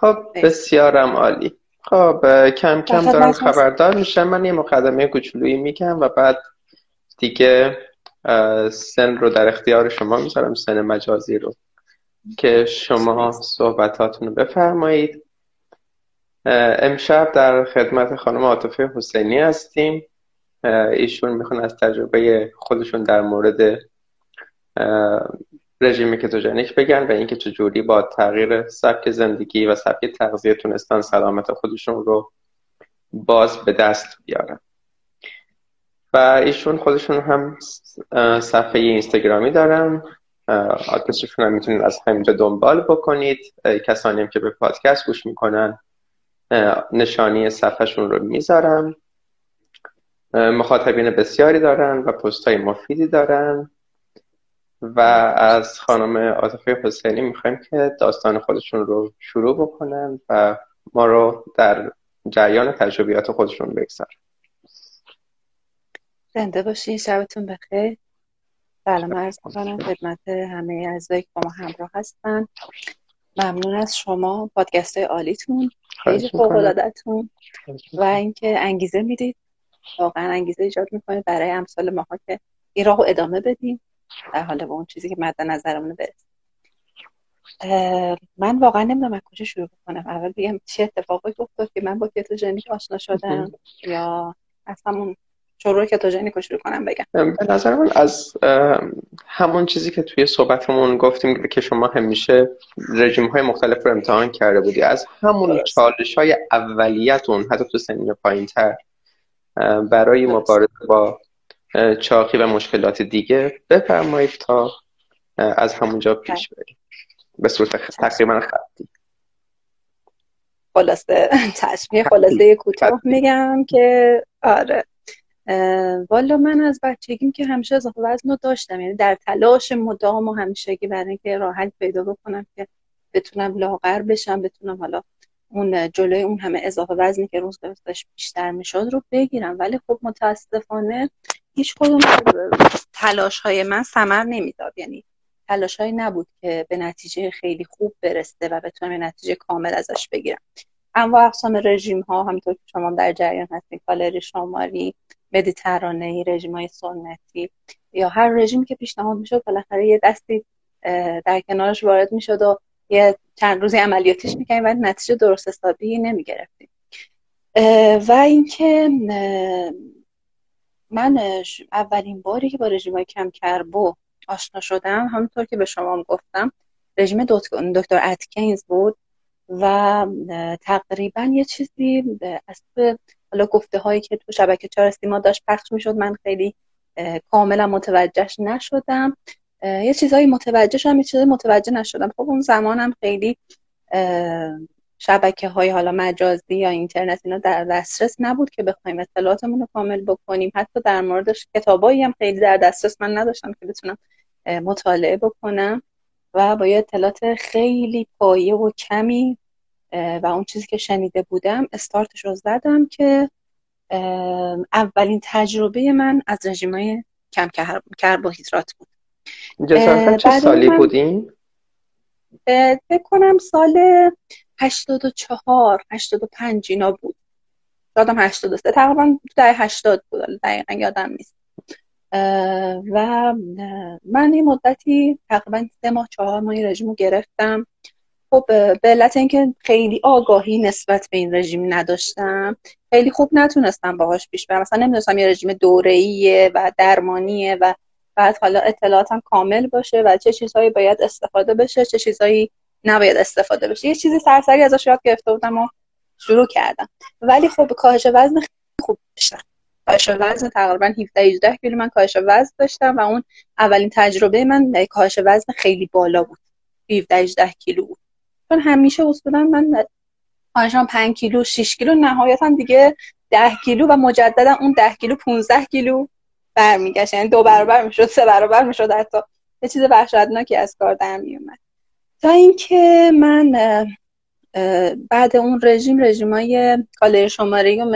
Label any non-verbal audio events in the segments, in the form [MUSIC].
خب بسیارم عالی. خب کم کم دارم خبردار میشم. من یه مقدمه کوچولویی میگم و بعد دیگه سن رو در اختیار شما می‌ذارم سن مجازی رو که شما صحبتاتون رو بفرمایید. امشب در خدمت خانم عاطفه حسینی هستیم. ایشون می‌خوان از تجربه خودشون در مورد رژیم کتوژنیک بگن و اینکه چجوری با تغییر سبک زندگی و سبک تغذیه تونستن سلامت خودشون رو باز به دست بیارن. و ایشون خودشون هم صفحه اینستاگرامی دارن. آدرسشون هم می‌تونید از همینجا دنبال بکنید. کسانی هم که به پادکست گوش می‌کنن نشانی صفحهشون رو می‌ذارم مخاطبین بسیاری دارن و پست های مفیدی دارن. و از خانم عاطفه حسینی می‌خوایم که داستان خودشون رو شروع بکنن و ما رو در جریان تجربیات خودشون بگذارن. زنده باشین شبتون بخیر. سلام عرض کنم خدمت همه اعضایی که با ما همراه هستن. ممنون از شما. پادکست های عالیتون. خیلی فوق العادهتون و اینکه انگیزه می‌دید. واقعا انگیزه ایجاد می‌کنید. برای امثال ماها که این راهو ادامه بدیم. در حال با اون چیزی که مد نظرمون برسه من واقعا نمی‌دونم از کجا شروع کنم. اول بگم چه اتفاقی افتاد که من با کتوژنیک آشنا شدم یا از همون شروع کتوژنیک رو شروع کنم بگم. به نظر من از همون چیزی که توی صحبتمون گفتیم که شما همیشه رژیم های مختلف رو امتحان کرده بودی از همون چالش های اولیتون حتی تو سنین پایین تر برای مبارزه با چاقی و مشکلات دیگه بفرمایید تا از همونجا پیش بریم. به صورت تقریبا خطی. خلاصه [LAUGHS] تشمیه خلاصه کوتاه میگم که آره. والا من از بچگیم که همیشه اضافه وزن رو داشتم. یعنی در تلاش مدام و همیشگی برای اینکه راحت پیدا بکنم که بتونم لاغر بشم بتونم حالا اون جلوی اون همه اضافه وزنی که روز به روز بیشتر می‌شد رو بگیرم. ولی خب متاسفانه هیچ کدوم تلاش های من ثمر نمی‌داد. یعنی تلاش های نبود که به نتیجه خیلی خوب برسته و بتونم نتیجه کامل ازش بگیرم. انواع اقسام رژیم ها همینطور که شما در جریان هستید کالری شماری مدیترانه رژیم های سنتی یا هر رژیمی که پیشنهاد می‌شد بالاخره یه دستی در کنارش وارد می‌شد و یه چند روزی عملیاتیش می‌کنیم ولی نتیجه درست حسابی نمی‌گرفتیم. و اینکه من اولین باری که با رژیم های کم کربو آشنا شدم همونطور که به شما هم گفتم رژیم دکتر اتکینز بود و تقریبا یه چیزی از حالا گفته هایی که تو شبکه چهار سیما داشت پخش می‌شد من خیلی کاملا متوجهش نشدم. یه چیزهایی متوجه شدم یه چیزهایی متوجه نشدم. خب اون زمانم خیلی شبکه های حالا مجازی یا اینترنت اینا در دسترس نبود که بخوایم اطلاعاتمون رو کامل بکنیم حتی در موردش کتابایی هم خیلی در دسترس من نداشتم که بتونم مطالعه بکنم و با یه اطلاعات خیلی پایه و کمی و اون چیزی که شنیده بودم استارتش رو زدم که اولین تجربه من از رژیم های کم کربوهیدرات بود چه سالی بودین؟ فکر کنم سال 84 85 اینا بود. یادم 83 تقریبا در 80 بود دقیقا یادم نیست. و من این مدتی تقریبا سه ماه چهار ماه رژیم رو گرفتم. خب به علت اینکه خیلی آگاهی نسبت به این رژیم نداشتم. خیلی خوب نتونستم باهاش پیش برم. مثلا نمی‌دونستم یه رژیم دوره‌ایه و درمانیه و بعد حالا اطلاعاتم کامل باشه و چه چیزهایی باید استفاده بشه چه چیزهایی نباید استفاده بشه. یه چیزی سرسری ازش یاد گرفته بودم و شروع کردم. ولی خب کاهش وزن خیلی خوب داشتم. کاهش وزن تقریبا 17 18 کیلو من کاهش وزن داشتم و اون اولین تجربه من کاهش وزن خیلی بالا بود. 17 18 کیلو بود. چون همیشه اصولا من کاهشم 5 کیلو 6 کیلو نهایتا دیگه 10 کیلو و مجددا اون 10 کیلو 15 کیلو برمیگشت. یعنی دو برابر می‌شد سه برابر می‌شد حتی. یه چیز وحشتناکی از کار در میومد تا اینکه من بعد اون رژیم رژیم های کالری شماره و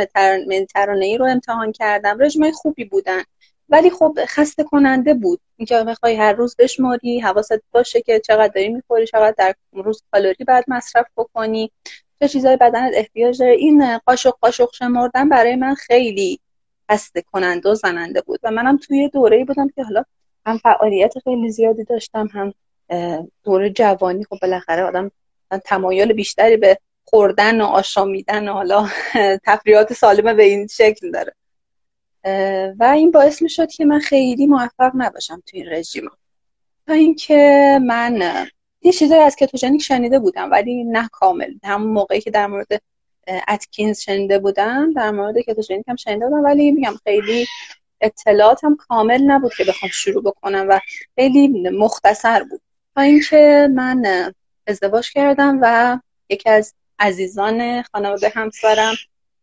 مدیترانه ای رو امتحان کردم. رژیم های خوبی بودن. ولی خب خسته کننده بود. اینکه می‌خوای هر روز بشماری حواست باشه که چقدر داری می‌خوری چقدر در روز کالری بعد مصرف بکنی چه چیزای بدنت احتیاج داره. این قاشق قاشق شمردن برای من خیلی خسته کننده و زننده بود. و منم توی دوره بودم که حالا هم فعالیت خیلی زیادی داشتم هم دوره جوانی خب بالاخره آدم تمایل بیشتری به خوردن و آشامیدن و حالا [LAUGHS] تفریحات سالمه به این شکل داره. و این باعث می شد که من خیلی موفق نباشم توی این رژیم تا اینکه من یه چیزایی از کتوژنیک شنیده بودم ولی نه کامل. همون موقعی که در مورد اتکینز شنیده بودم در مورد کتوژنیک هم شنیده بودم ولی میگم خیلی اطلاعاتم کامل نبود که بخوام شروع بکنم و خیلی مختصر بود. تا اینکه من ازدواج کردم و یکی از عزیزان خانواده همسرم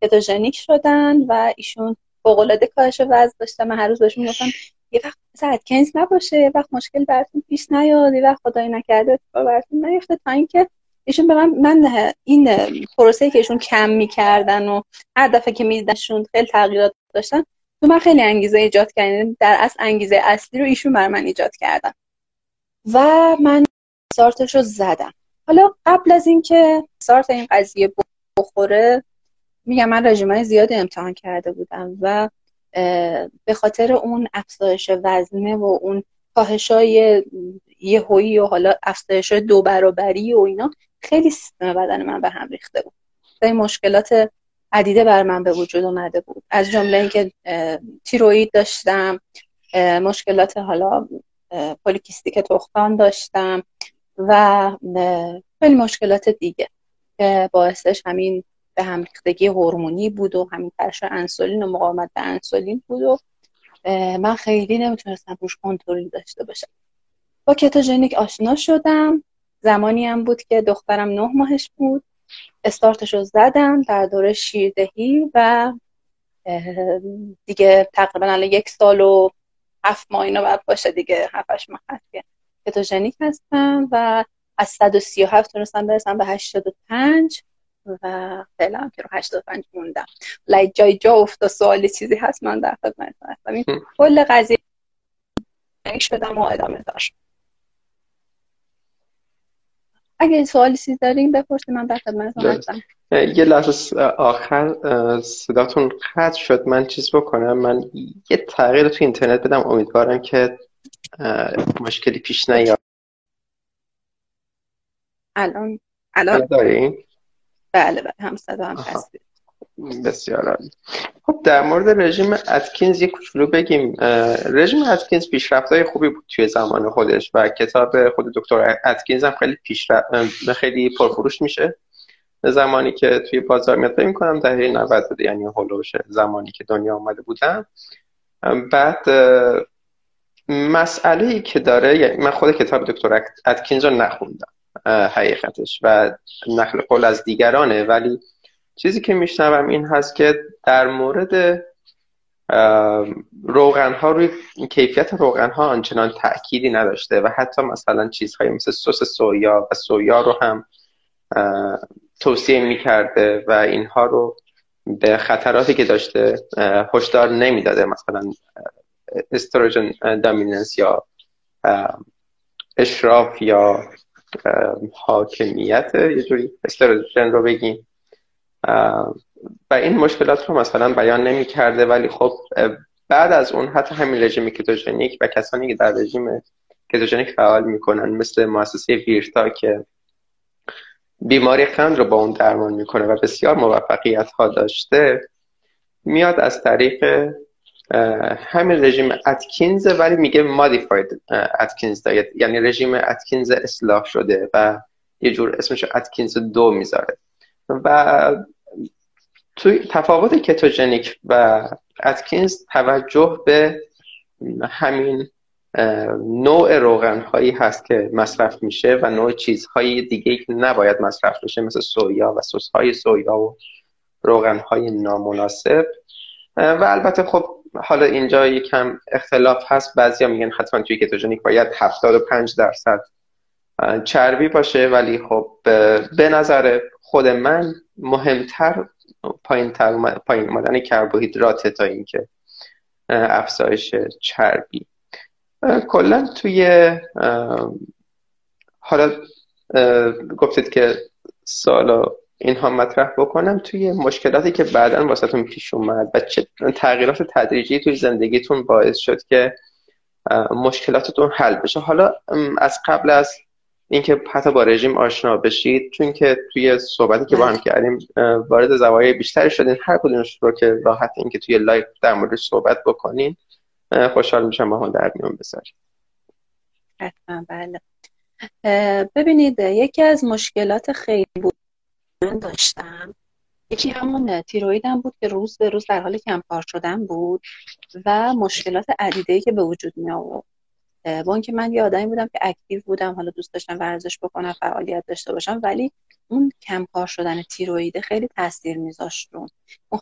کتوژنیک شدن و ایشون فوق‌العاده کاهش وزن داشتن. من هر روز بهشون می‌گفتم یه وقت مثلا کنز نباشه یه وقت مشکل براتون پیش نیاد یه وقت خدای نکرده براتون نیفته. تا اینکه ایشون به من من این پروسه که ایشون کم می‌کردن و هر دفعه که میدیدنشون خیلی تغییرات داشتن تو من خیلی انگیزه ایجاد کردن در اصل انگیزه اصلی رو ایشون بر من ایجاد کردن. و من سارتش رو زدم. حالا قبل از اینکه سارت این قضیه بخوره میگم من رژیمای زیادی امتحان کرده بودم و به خاطر اون افزایش وزنه و اون کاهش های یهویی و حالا افزایش دو برابری و اینا خیلی سیستم بدن من به هم ریخته بود. این مشکلات عدیده بر من به وجود اومده بود. از جمله اینکه تیروید داشتم مشکلات حالا پولیکیستیک تختان داشتم و خیلی مشکلات دیگه که باعثش همین به هم ریختگی هورمونی بود و همین ترش انسولین و مقاومت به انسولین بود و من خیلی نمی‌تونستم روش کنترل داشته باشم. با کتوژنیک آشنا شدم. زمانی هم بود که دخترم نه ماهش بود. استارتش رو زدم در دوره شیردهی و دیگه تقریبا الان یک سال و هفت ماه اینا باید باشه دیگه هفتش ماه هست که کتوژنیک هستم و از 137 تونستم برسم به 85 و فعلا که رو 85 موندم. لای جای جا افت سوالی چیزی هست من در خدمت هستم. این کل قضیه شدم و ادامه داشت. اگه سوالی چیزی داریم بپرسید من در خدمت هستم. یه لحظه آخر صداتون قطع شد. من چیز بکنم. من یه تغییر تو اینترنت بدم. امیدوارم که مشکلی پیش نیاد. الان الان؟ داریم بله بله. هم صدا هم هستید. بسیار عالی. خب در مورد رژیم اتکینز یک کوچولو بگیم. رژیم اتکینز پیشرفت‌های خوبی بود توی زمان خودش و کتاب خود دکتر اتکینز هم خیلی پیشرفت خیلی پرفروش میشه. زمانی که توی بازار میاد فکر کنم دهه 90 بوده یعنی هولوش زمانی که دنیا آمده بودم بعد مسئله ای که داره یعنی من خود کتاب دکتر اتکینز رو نخوندم حقیقتش و نقل قول از دیگرانه ولی چیزی که میشنوم این هست که در مورد روغن ها روی کیفیت روغن ها آنچنان تأکیدی نداشته و حتی مثلا چیزهایی مثل سس سویا و سویا رو هم توصیه می‌کرده و اینها رو به خطراتی که داشته هشدار نمی‌داده مثلا استروژن دامیننس یا اشراف یا حاکمیت یه جوری استروژن رو بگیم. و این مشکلات رو مثلا بیان نمی کرده ولی خب بعد از اون حتی همین رژیم کتوژنیک و کسانی که در رژیم کتوژنیک فعال می‌کنن مثل مؤسسه ویرتا که بیماری قند رو با اون درمان می‌کنه و بسیار موفقیت ها داشته میاد از طریق همین رژیم اتکینز ولی میگه modified Atkins diet یعنی رژیم اتکینز اصلاح شده و یه جور اسمش اتکینز دو می‌ذاره. و توی تفاوت کتوژنیک و اتکینز توجه به همین نوع روغن هایی هست که مصرف میشه و نوع چیزهای دیگه که نباید مصرف بشه مثل سویا و سس های سویا و روغن های نامناسب و البته خب حالا اینجا یکم اختلاف هست. بعضیا میگن حتما توی کتوژنیک باید 75 درصد چربی باشه ولی خب به نظر خود من مهمتر پایین, پایین اومدن کربوهیدرات تا اینکه افزایش چربی. کلا توی حالا گفتید که سوالا اینها مطرح بکنم توی مشکلاتی که بعدا واسهتون پیش اومد و چه تغییرات تدریجی توی زندگیتون باعث شد که مشکلاتتون حل بشه. حالا از قبل از اینکه حتی با رژیم آشنا بشید چون که توی صحبتی که با هم کردیم وارد زوایای بیشتری شدین. هر کدومش رو که راحت اینکه توی live در موردش صحبت بکنین خوشحال میشم با هم در میون بذاریم. حتما بله. ببینید یکی از مشکلات خیلی بود من داشتم یکی همون تیرویدم بود که روز به روز در حال کمکار شدن بود و مشکلات عدیده که به وجود می آورد با اینکه من یه آدمی بودم که اکتیو بودم حالا دوست داشتم ورزش بکنم فعالیت داشته باشم ولی اون کمکار شدن تیروید خیلی تاثیر میذاشت اون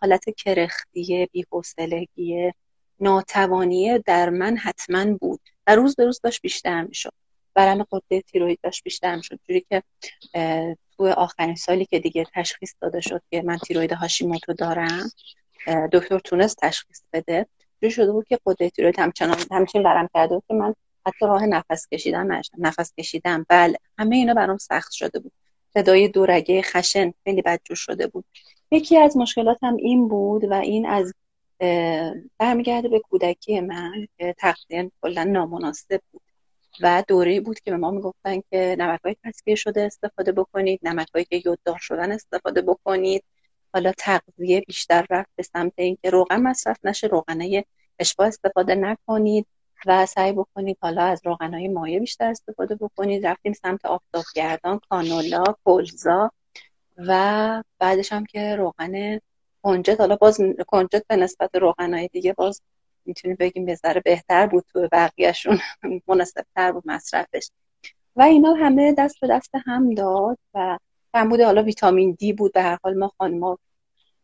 حالت کرختیه بی‌حوصلگی ناتوانیه در من حتما بود و روز به روز داشت بیشتر می‌شد. برم قده تیروید داشت بیشتر می‌شد. جوری که تو آخرین سالی که دیگه تشخیص داده شد که من تیروید هاشیموتو دارم دکتر تونست تشخیص بده. جوری شده بود که قده تیروید همچنان همچین برم کرده که من حتی راه نفس کشیدن نشدم نفس کشیدم بله. همه اینا برام سخت شده بود. صدای دورگه خشن خیلی بدجور شده بود. یکی از مشکلاتم این بود و این از برمیگرده به کودکی من که تقریبا کلا نامناسب بود. و دوره بود که به ما می‌گفتن که نمک های تصفیه شده استفاده بکنید نمک هایی که یوددار شدن استفاده بکنید. حالا تغذیه بیشتر رفت به سمت اینکه روغن مصرف نشه روغنه اشباه استفاده نکنید. و سعی بکنید حالا از های مایع بیشتر استفاده بکنید. رفتیم سمت آفتابگردان کانولا کلزا و بعدش هم که روغن کنجد. حالا باز کنجد به نسبت های دیگه باز می‌تونیم بگیم به ذره بهتر بود تو بقیهشون [LAUGHS] مناسبتر بود مصرفش. و اینا همه دست به دست هم داد و کمبود حالا ویتامین دی بود. به هر حال ما خانما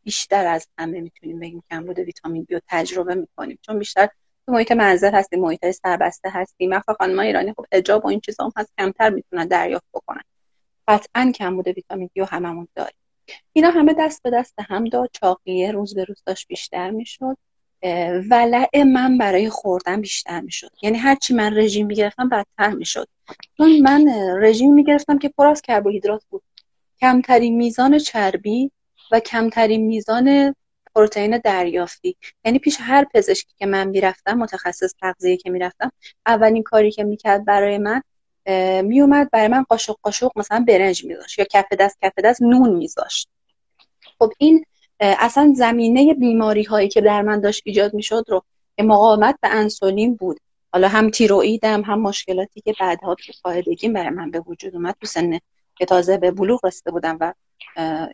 بیشتر از همه می‌تونیم بگیم کمبود ویتامین دی رو تجربه می‌کنیم. چون بیشتر محیط منزل هستیم محیط سربسته هستیم. مثلا خانم ایرانی خب اجاب و این چیزا هم هست کمتر می‌تونن دریافت بکنن. قطعا کمبود ویتامین دی رو هممون داریم. اینا همه دست به دست هم داد. چاقیه روز به روز داشت بیشتر می‌شد. ولع من برای خوردن بیشتر می‌شد. یعنی هرچی من رژیم می‌گرفتم بدتر می‌شد. چون من رژیم می‌گرفتم که پر از کربوهیدرات بود. کمترین میزان چربی و کمترین میزان پروتئین دریافتی. یعنی پیش هر پزشکی که من می‌رفتم متخصص تغذیه که می‌رفتم اولین کاری که می‌کرد برای من میومد برای من قاشق قاشق مثلا برنج میذاشت یا کف دست کف دست نون میذاشت. خب این اصلا زمینه بیماری هایی که در من داشت ایجاد می‌شد رو مقاومت به انسولین بود. حالا هم تیروئیدم هم مشکلاتی که بعدها تو قاعدگی برای من به وجود اومد تو سن که تازه به بلوغ رسیده بودم و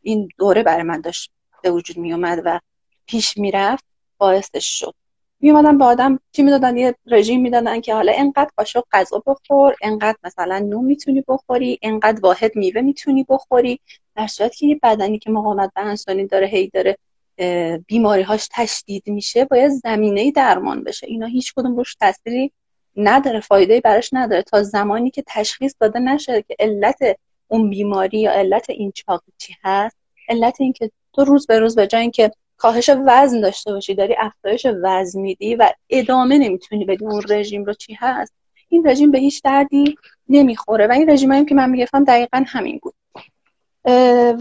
این دوره برای من داشت به وجود می اومد و پیش می‌رفت باعثش شد. می اومدن به آدم چی می‌دادن؟ یه رژیم می‌دادن که حالا انقدر قاشق غذا بخور انقدر مثلا نون می‌تونی بخوری انقدر واحد میوه می‌تونی بخوری. در صورتی که یه بدنی که مقاومت به انسولین داره هی داره بیماری هاش تشدید میشه باید زمینه درمان بشه. اینا هیچ کدوم روش تأثیری نداره فایده براش نداره. تا زمانی که تشخیص داده نشه که علت اون بیماری یا علت این چاق چی هست علت این که تو روز به روز به جای اینکه کاهش وزن داشته باشی داری افزایش وزن میدی و ادامه نمی‌تونی بدی. اون رژیم رو چی هست؟ این رژیم به هیچ دردی نمی‌خوره و این رژیم که من می‌گفتم دقیقا همین بود.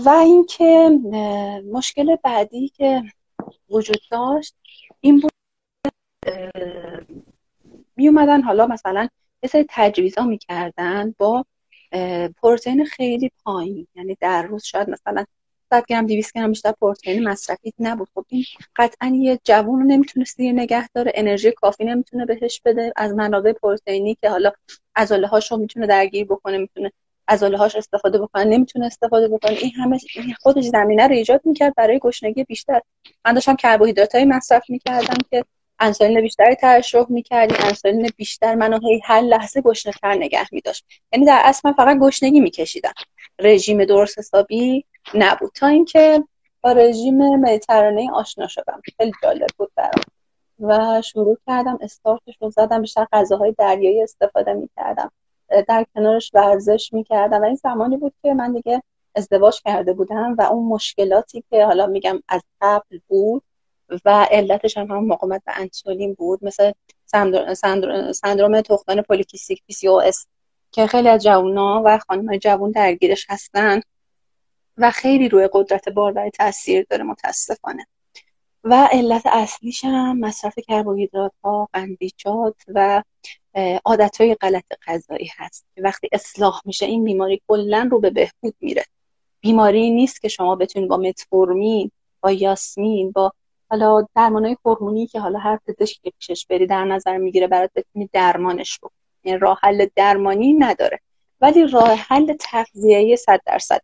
و اینکه مشکل بعدی که وجود داشت این بود می اومدن حالا مثلا یه سری تجویز ها می‌کردن با پروتئین خیلی پایین. یعنی در روز شاید مثلا 100 گرم 200 گرم بیشتر پروتئین مصرفی نبود. خب این قطعا یه جوون رو نمی‌تونه نگه داره انرژی کافی نمی‌تونه بهش بده. از منابع پروتئینی که حالا عضله هاشو می‌تونه درگیر بکنه می‌تونه عضله هاش استفاده بکنه نمی‌تونه استفاده بکنه. این همه خودش زمینه رو ایجاد می‌کرد برای گشنگی بیشتر. من داشتم کربوهیدرات های مصرف می‌کردم که انسولین بیشتری ترشح می‌کردی انسولین بیشتر منو هی هر لحظه گشنه‌تر نگه میداشت. یعنی در اصل من فقط گشنگی میکشیدم. رژیم درست حسابی نبود. تا اینکه با رژیم مدیترانه آشنا شدم. خیلی جالب بود برام. و شروع کردم استارتش رو زدم بیشتر غذاهای دریایی استفاده می‌کردم. در کنارش ورزش می‌کردم. و این زمانی بود که من دیگه ازدواج کرده بودم و اون مشکلاتی که حالا میگم از قبل بود و علتش هم همون مقاومت به انسولین بود مثل سندروم پولیکیستیک سی او اس که خیلی از جوونا و خانم جوون درگیرش هستن. و خیلی روی قدرت باروری تاثیر داره متاسفانه. و علت اصلیش هم مصرف کربوهیدرات ها قندیجات و عادت های غلط غذایی هست. وقتی اصلاح میشه این بیماری کلا رو به بهبود میره. بیماری نیست که شما بتونید با متفورمین با یاسمین با حالا درمان های هورمونی که حالا هر پزشکی پیشش بری در نظر می‌گیره برات بتونی درمانش بکنی. یعنی راه حل درمانی نداره. ولی راه حل تغذیه‌ای 100 درصد.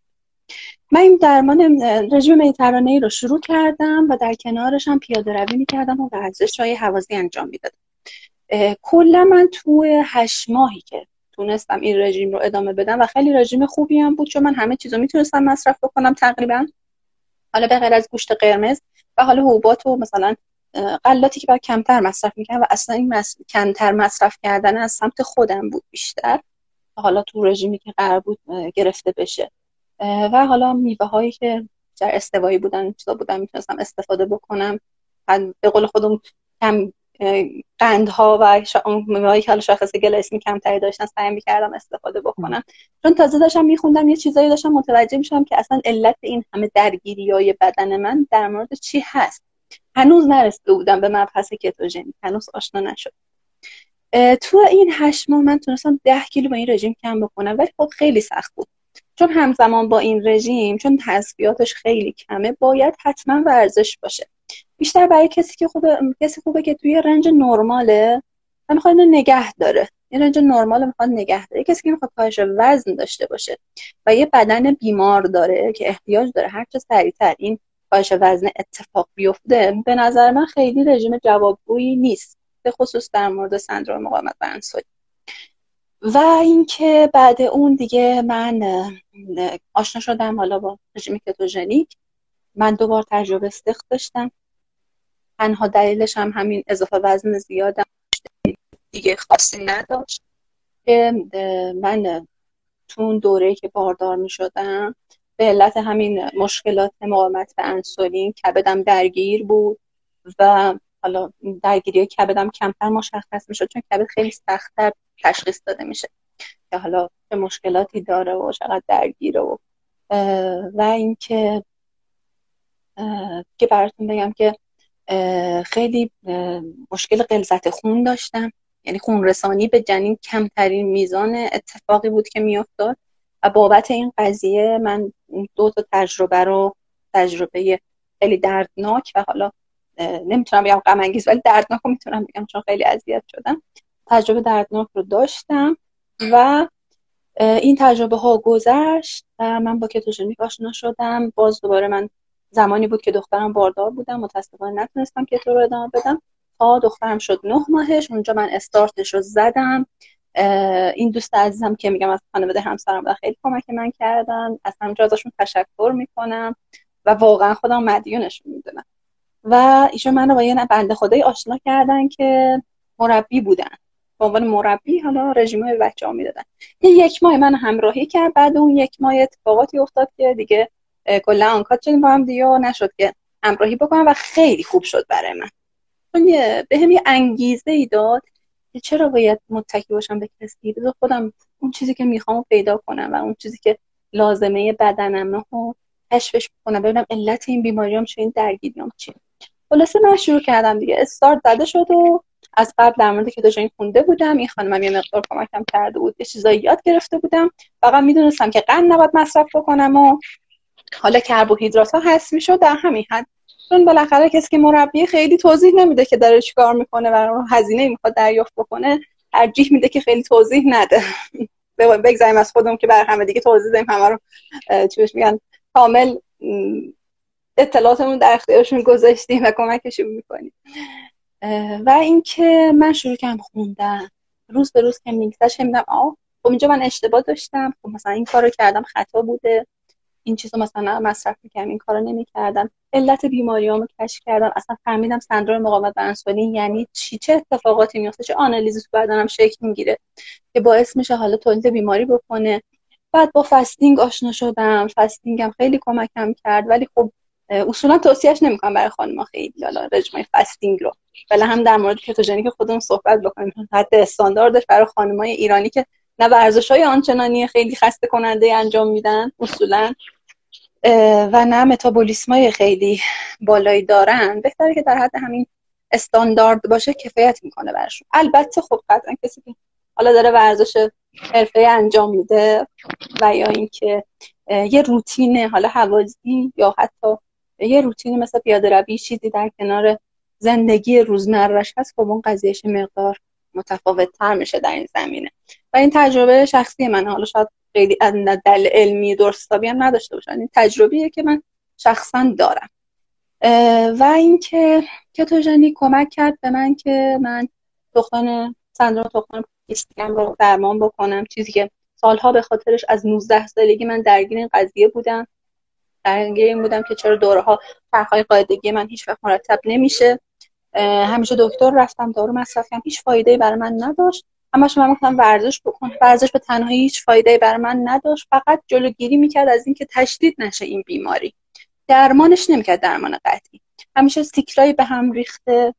من این درمان رژیم مدیترانه‌ای رو شروع کردم و در کنارش هم پیاده روی می‌کردم و ورزش های حوازی انجام می‌دادم. کلا من تو هشت ماهی که تونستم این رژیم رو ادامه بدم و خیلی رژیم خوبی هم بود چون من همه چیزو می‌تونستم مصرف بکنم تقریبا. حالا به غیر از گوشت قرمز و حالا حبوبات و مثلا غلاتی که باید کمتر مصرف می‌کنم و اصلا این کمتر مصرف کردن از سمت خودم بود بیشتر. حالا تو رژیمی که قرار بود گرفته بشه. و حالا میوه هایی که در استوایی بودن چیزا بودن می‌تونستم استفاده بکنم. به قول خودم کم قندها و میوهایی که حالا شاخص گلاسمی کمتری داشتن سعی می‌کردم استفاده بکنم. چون تازه داشتم میخوندم یه چیزایی داشتم متوجه میشم که اصلا علت این همه درگیری های بدن من در مورد چی هست. هنوز نرسیده بودم به مبحث کتوژنی. هنوز آشنا نشد تو این هشت ماه من تونستم ده کیلو با این رژیم کم بکنم ولی خب خیلی سخت بود. چون همزمان با این رژیم چون تسبیاتش خیلی کمه باید حتما ورزش باشه. بیشتر برای کسی که خوبه کسی خوبه که توی رنج نرماله و می‌خواد نگه داره. این رنج نرمال می‌خواد نگه داره. کسی که می‌خواد کاهش وزن داشته باشه و یه بدن بیمار داره که احتیاج داره هر چه سریعتر این کاهش وزن اتفاق بیفته به نظر من خیلی رژیم جوابگویی نیست. به خصوص در مورد سندروم مقاومت به انسولین. و اینکه بعد اون دیگه من آشنا شدم حالا با رژیم کتوژنیک. من دوبار تجربه استخ داشتم. تنها دلیلش هم همین اضافه وزن زیادم. دیگه خاصی نداشت. که من تو اون دوره که باردار می شدم به علت همین مشکلات مقاومت به انسولین کبدم درگیر بود و حالا درگیری کبدم کمتر مشخص می‌شد چون کبد خیلی سختتر تشخیص داده میشه که حالا چه مشکلاتی داره و چقدر درگیره و و اینکه که براتون بگم که خیلی مشکل قلزت خون داشتم. یعنی خون رسانی به جنین کمترین میزان اتفاقی بود که میافتاد و بابت این قضیه من دو تا تجربه رو تجربه خیلی دردناک و حالا نمی‌تونم بگم غم انگیز ولی دردناک رو می‌تونم بگم چون خیلی اذیت شدم. تجربه دردناک رو داشتم و این تجربه ها گذشت. و من با کتوژنیک آشنا شدم باز دوباره من زمانی بود که دخترم باردار بودم. متاسفانه نتونستم کتو رو ادامه بدم. تا دخترم شد نه ماهش اونجا من استارتش رو زدم. این دوست عزیزم که میگم از خانواده همسرم خیلی کمک من کردن. از همینجا ازشون تشکر می‌کنم و واقعا خودم مدیونشون می‌دونم. و ایشون من رو با یه بنده خدایی آشنا کردن که مربی بودن. به عنوان مربی حالا رژیم های بچه ها می‌دادن. یه یک ماه من همراهی کرد بعد اون یک ماه اتفاقاتی افتاد که دیگه کلا آنکات شدیم با هم دیگه نشد که همراهی بکنم و خیلی خوب شد برای من. چون به هم یه انگیزه ای داد که چرا باید متکی باشم به کسی؟ بذار خودم اون چیزی که می‌خوام پیدا کنم و اون چیزی که لازمه بدنم رو کشفش بکنم. ببینم علت این بیماریام چه این درگیریام چیه. خلاصه من شروع کردم دیگه. استارت زده شد و از قبل در مورد کتوژن خونده بودم. این خانمم یه مقدار کمکم کرده بود. یه چیزایی یاد گرفته بودم. فقط می‌دونستم که قند نباید مصرف بکنم و حالا کربوهیدرات ها هست می‌شد. در همین حد. چون بالاخره کسی که مربی خیلی توضیح نمیده که داره چیکار می‌کنه و هزینه می‌خواد دریافت بکنه ترجیح میده که خیلی توضیح نده. [LAUGHS] بگذاریم از خودم که بر همه دیگه توضیح دهیم همه رو چی میگن؟ کامل اطلاعاتمون در اختیارشون گذاشتیم و کمکشون می‌کنیم. و اینکه من شروع کردم خوندن. روز به روز که میگذشت میدم آه خب اینجا من اشتباه داشتم. خب مثلا این کارو کردم خطا بوده. این چیزو مثلا مصرف می‌کردم این کارو نمی‌کردم. علت بیماریامو کشف کردم. اصلا فهمیدم سندروم مقاومت به انسولین یعنی چی؟ چه اتفاقاتی میفته چه آنالیزی تو بدنم شکل می‌گیره که باعث میشه حالا تولید بیماری بکنه. بعد با فستینگ آشنا شدم. فستینگم خیلی کمکم کرد. ولی خب اصولا توصیهش نمی‌کنم برای خانم خیلی حالا رژیم فستینگ رو. ولی هم در مورد که خودمون صحبت بکنیم حد استانداردش برای خانمای ایرانی که نه ورزش های آنچنانی خیلی خسته کننده انجام میدن اصولا و نه متابولیسم های خیلی بالایی دارن. بهتره که در حد همین استاندارد باشه کفایت می‌کنه برشون البته خب قطعا کسی که حالا داره ورزش حرفه انجام میده و یا اینکه یه روتین حالا حوازی یا حتی یه روتین مثل پیاده روی چیزی در کنار زندگی روزمرهش هست خب اون قضیهش مقدار متفاوت تر میشه در این زمینه. و این تجربه شخصی من حالا شاید خیلی دل علمی درستابی هم نداشته باشن. این تجربیه که من شخصا دارم. و اینکه کتوژنی کمک کرد به من که من تخمان سندروم تخمان پولیستیکم رو درمان بکنم. چیزی که سالها به خاطرش از 19 سالگی من درگیر این قضیه بودم. درگیر این بودم که چرا دوره ها فرقای قاعدگی من هیچ وقت مرتب نمیشه. همیشه دکتر رفتم دارو مصرف کردم هیچ فایده برای من نداشت. همش من گفتم ورزش بکن ورزش به تنهایی هیچ فایده برای من نداشت. فقط جلوگیری می‌کرد از اینکه تشدید نشه این بیماری. درمانش نمی‌کرد درمان قطعی. همیشه سیکلای به هم ریخته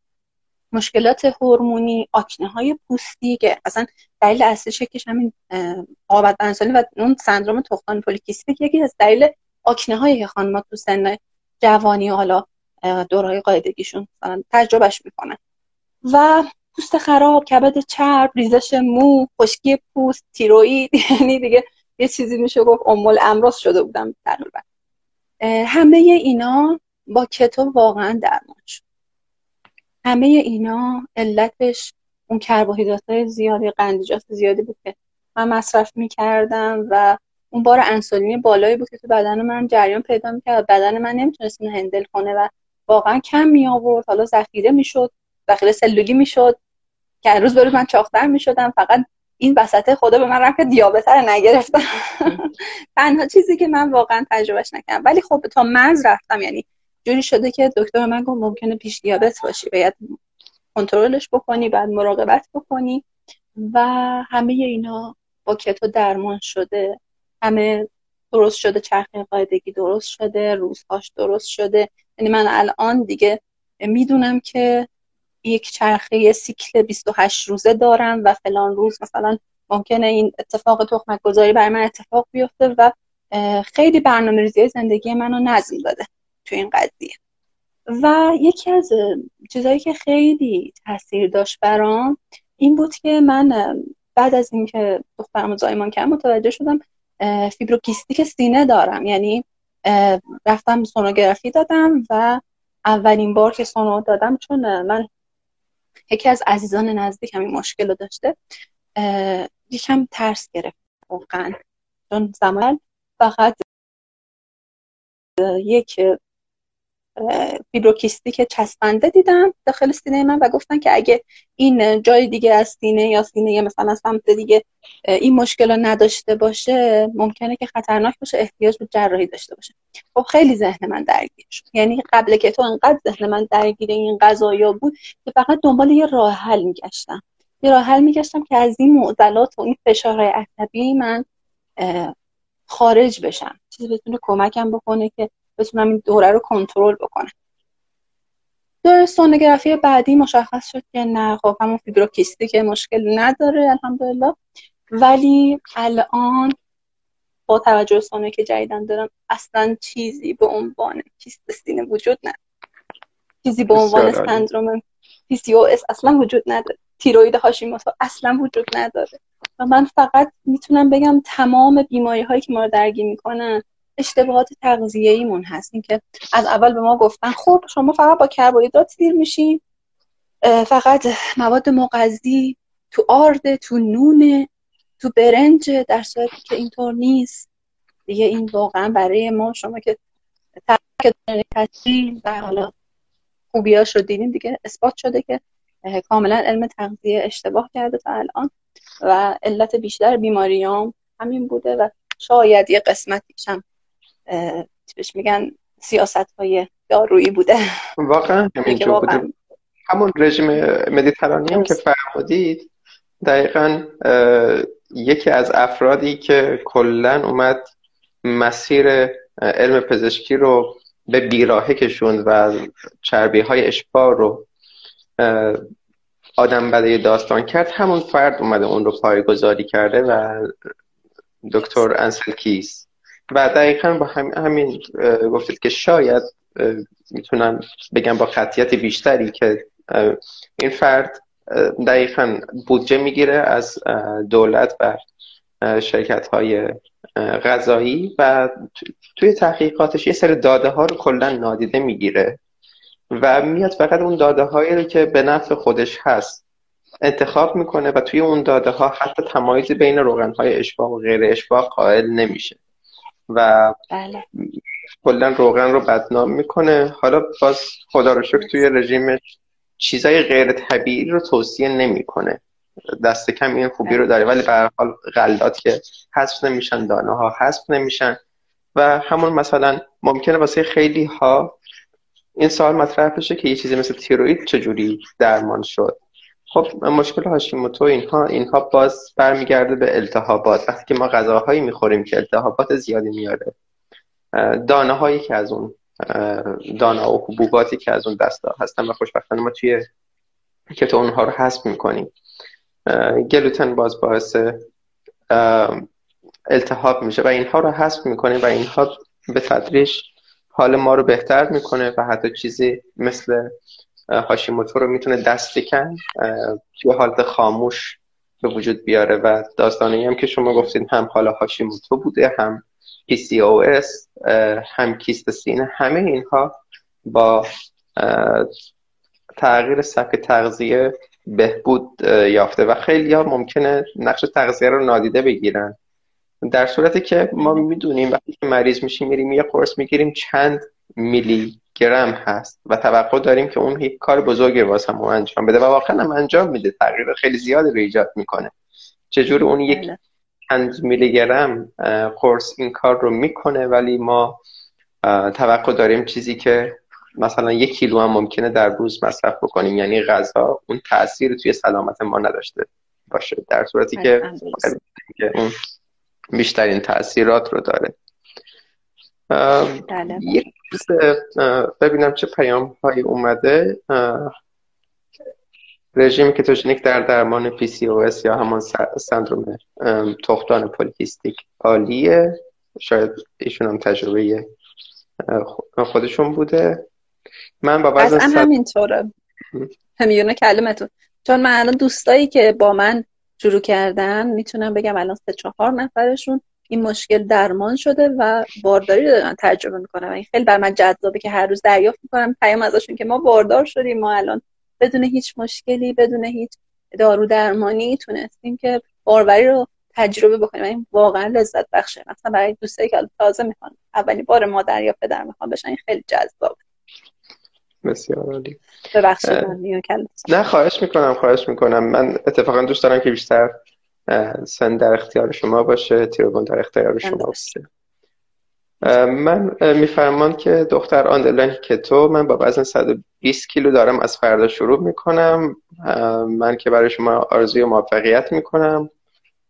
مشکلات هورمونی آکنه های پوستی که اصلا دلیل اصلی شکلش همین قابت بنسانی و اون سندروم تخمدان پولیکیستیک یکی از دلیل آکنه هایی که خانم‌ها تو سن جوانی و حالا دورهای قاعدگیشون تجربهش می‌کنن و پوست خراب کبد چرب ریزش مو خشکی پوست تیروئید [LAUGHS] یعنی دیگه یه چیزی میشه گفت امول امراض شده بودم تقریبا. همه اینا با کتو واقعا درمان شد. همه اینا علتش اون کربوهیدرات های زیادی قندیجات زیادی بود که من مصرف می‌کردم و اون بار انسولینی بالایی بود که تو بدن من جریان پیدا می‌کرد. بدن من نمی‌تونست اینو هندل کنه و واقعا کم می آورد حالا ذخیره می‌شد ذخیره سلولی می‌شد. که روز به روز من چاقتر می‌شدم. فقط این وسط خدا به من رفت دیابت رو نگرفتم. [LAUGHS] تنها چیزی که من واقعا تجربهش نکردم. ولی خب تا مرز رفتم. یعنی جوری شده که دکتر من گفت ممکنه پیش دیابت باشی. باید کنترلش بکنی بعد مراقبت بکنی. و همه اینا با کتو درمان شده. همه درست شده چرخه قاعدگی درست شده روزهاش درست شده. یعنی من الان دیگه می‌دونم که یک چرخه سیکل 28 روزه دارم و فلان روز مثلا ممکنه این اتفاق تخمک گذاری برای من اتفاق بیفته و خیلی برنامه ریزی زندگی منو نظم داده تو این قضیه. و یکی از چیزهایی که خیلی تاثیر داشت برام این بود که من بعد از اینکه دخترم زایمان کردم متوجه شدم فیبروکیستیک سینه دارم. یعنی رفتم سونوگرافی دادم و اولین بار که سونو دادم چون من یکی از عزیزان نزدیک همین مشکل رو داشته یکم ترس گرفت واقعا. چون زمان فقط یک فیبروکیستی که چسبنده دیدم داخل سینه من و گفتن که اگه این جای دیگه از سینه یا سینه مثلا سمت دیگه این مشکل رو نداشته باشه ممکنه که خطرناک باشه احتیاج به جراحی داشته باشه. خب خیلی ذهن من درگیر شد. یعنی قبل که تو انقدر ذهن من درگیر این قضايا بود که فقط دنبال یه راه حل میگشتم. یه راه حل میگشتم که از این معضلات و این فشارهای عصبی من خارج بشم. چیزی بتونه کمکم بکنه که بتونم این دوره رو کنترل بکنم. دور سونوگرافی بعدی مشخص شد که نه. خب همون فیبروکیستی که مشکل نداره الحمدلله. ولی الان با توجه سونه که جدیدن دارم اصلا چیزی به عنوان کیست سینه وجود نداره. چیزی به عنوان سندروم PCOS اصلا وجود نداره. تیروید هاشیموتو اصلا وجود نداره. و من فقط می‌تونم بگم تمام بیماری هایی که ما رو درگیر می‌کنن اشتباهات تغذیه ایمون هست. این که از اول به ما گفتن خب شما فقط با کربوهیدرات دیر میشین فقط مواد مغذی تو آرد تو نون تو برنج در صورتی که اینطور نیست. دیگه این واقعا برای ما شما که تحصیل و حالا خوبیاش رو دیگه اثبات شده که کاملا علم تغذیه اشتباه کرده تا الان و علت بیشتر بیماریام همین بوده و شاید یه قسمتیش هم بهش میگن سیاست های دارویی بوده. واقعا [LAUGHS] همینجور همون رژیم مدیترانی هم که فرمودید دقیقا یکی از افرادی که کلا اومد مسیر علم پزشکی رو به بیراهه کشوند و چربی های اشبار رو آدم بده داستان کرد همون فرد اومده اون رو پایگذاری کرده و دکتر انسل کیس. و دقیقا با همین گفتید که شاید می‌تونم بگم با خطیت بیشتری که این فرد دقیقا بودجه می‌گیره از دولت و شرکت های غذایی و توی تحقیقاتش یه سری داده ها رو کلا نادیده می‌گیره و میاد فقط اون داده هایی رو که به نفع خودش هست انتخاب می‌کنه و توی اون داده ها حتی تمایزی بین روغن های اشباع و غیر اشباع قائل نمیشه. و بله. کلا روغن رو بدنام می‌کنه. حالا باز خدا رو شکر توی رژیمش چیزای غیر طبیعی رو توصیه نمی‌کنه. دست کم این خوبی رو داره ولی به حال غلات که حذف نمیشن دانه ها حذف نمیشن. و همون مثلا ممکنه واسه خیلی ها این سوال مطرح بشه که یه چیزی مثل تیروید چجوری درمان شد؟ خب مشکل هاشیموتو اینها اینها باز برمیگرده به التهابات. وقتی که ما غذاهایی می‌خوریم که التهابات زیادی میاره دانه هایی که از اون دانه و حبوباتی که از اون دستا هستن و خوشبختانه ما توی تو اونها رو حذف می‌کنیم. گلوتن باز باعث التهاب میشه و اینها رو حذف می‌کنیم و اینها به تدریج حال ما رو بهتر می‌کنه و حتی چیزی مثل هاشیموتو رو می‌تونه دست بکن توی حالت خاموش به وجود بیاره. و داستانی هم که شما گفتین هم حالا هاشیموتو بوده هم PCOS هم کیست سینه همه اینها با تغییر سبک تغذیه بهبود یافته. و خیلی ها ممکنه نقش تغذیه رو نادیده بگیرن. در صورتی که ما می‌دونیم وقتی که مریض میشیم میریم یه قرص می‌گیریم چند میلی گرم هست و توقع داریم که اون یک کار بزرگی واسمون انجام بده و واقعا هم انجام میده. تغییر خیلی زیادی رو ایجاد می‌کنه. چجور اون یک بله. چند میلی گرم قرص این کار رو می‌کنه ولی ما توقع داریم چیزی که مثلا یک کیلو هم ممکنه در روز مصرف بکنیم. یعنی غذا اون تاثیر توی سلامت ما نداشته باشه. در صورتی که اون بیشترین تاثیرات رو داره. بله. یک ببینم چه پیام هایی اومده رژیم کتوژنیک در درمان PCOS یا همون سندروم تختان پولیکیستیک عالیه. شاید ایشون هم تجربه خودشون بوده. من با وزن صد... همینطوره. همیونه کلمتون. چون من الان دوستایی که با من شروع کردن می‌تونم بگم الان سه چهار نفرشون این مشکل درمان شده و بارداری دارن تجربه می‌کنم و این خیلی بر من جذابه که هر روز دریافت می‌کنم. پیام ازشون که ما باردار شدیم. ما الان بدون هیچ مشکلی بدون هیچ دارو درمانی تونستیم که باروری رو تجربه بکنیم. این واقعا لذت بخشه. مثلا برای دوستایی که تازه می‌خوان اولین بار مادر یا پدر می‌خوان بشن این خیلی جذابه. بسیار عالی. ببخشید نه خواهش می‌کنم خواهش می‌کنم. من اتفاقا دوست دارم که بیشتر سن در اختیار شما باشه تیروگون در اختیار شما باشه. من میفرمان که دختر آندلن کتو من با وزن 120 کیلو دارم از فردا شروع می‌کنم. من که برای شما آرزوی موفقیت می‌کنم.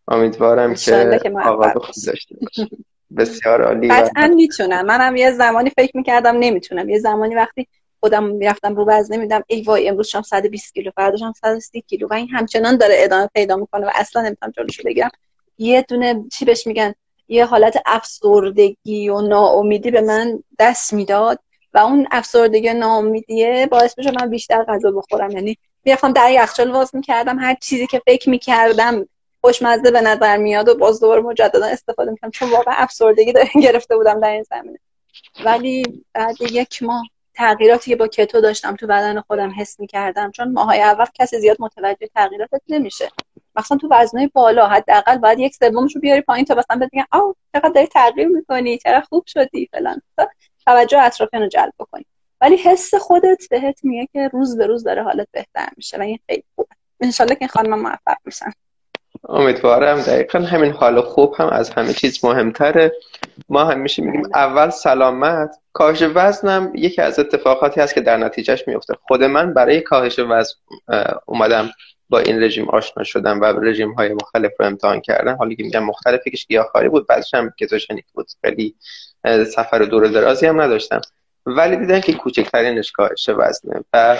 امیدوارم که آغاز خوب داشته باشه بسیار عالی قطعا می‌تونم. منم یه زمانی فکر می‌کردم نمی‌تونم. یه زمانی وقتی خودم می‌رفتم رو وزن نمیدم ای وای امروز شام 120 کیلو فرداش هم 130 کیلو. و این همچنان داره ادامه پیدا می‌کنه و اصلا نمی‌تونم جلوشو بگیرم. یه دونه چی بهش میگن؟ یه حالت افسردگی و ناامیدی به من دست می‌داد و اون افسردگی و ناامیدیه باعث میشه من بیشتر غذا بخورم. یعنی می‌رفتم در یخچال واز می‌کردم هر چیزی که فکر می‌کردم خوشمزه به نظر میاد و باز دوباره مجددا استفاده می‌کنم چون واقعا افسردگی [LAUGHS] گرفته بودم در این زمینه. ولی بعد یک ماه تغییراتی با کتو داشتم تو بدن خودم حس می‌کردم. چون ماهای اول کسی زیاد متوجه تغییراتت نمیشه. مثلا تو وزنهای بالا حداقل باید یک سومش رو بیاری پایین تا مثلا بگن آو چقدر داری تغییر می‌کنی چرا خوب شدی فلان. توجه اطرافیان رو جلب بکنی. ولی حس خودت بهت میگه که روز به روز داره حالت بهتر میشه و این خیلی خوبه. انشالله که این خانم موفق میشن. امیدوارم. دقیقا همین حال خوب هم از همه چیز مهمتره. ما همیشه میگیم اول سلامت. کاهش وزنم یکی از اتفاقاتی هست که در نتیجهش میفته خود من برای کاهش وزن اومدم با این رژیم آشنا شدم و رژیم های مختلف رو امتحان کردم. حالی که میگم مختلف یکیش گیاهخواری بود بعدش هم کتوژنیک بود. خیلی سفر دور درازی هم نداشتم. ولی دیدن که کوچکترینش کاهش وزنه. و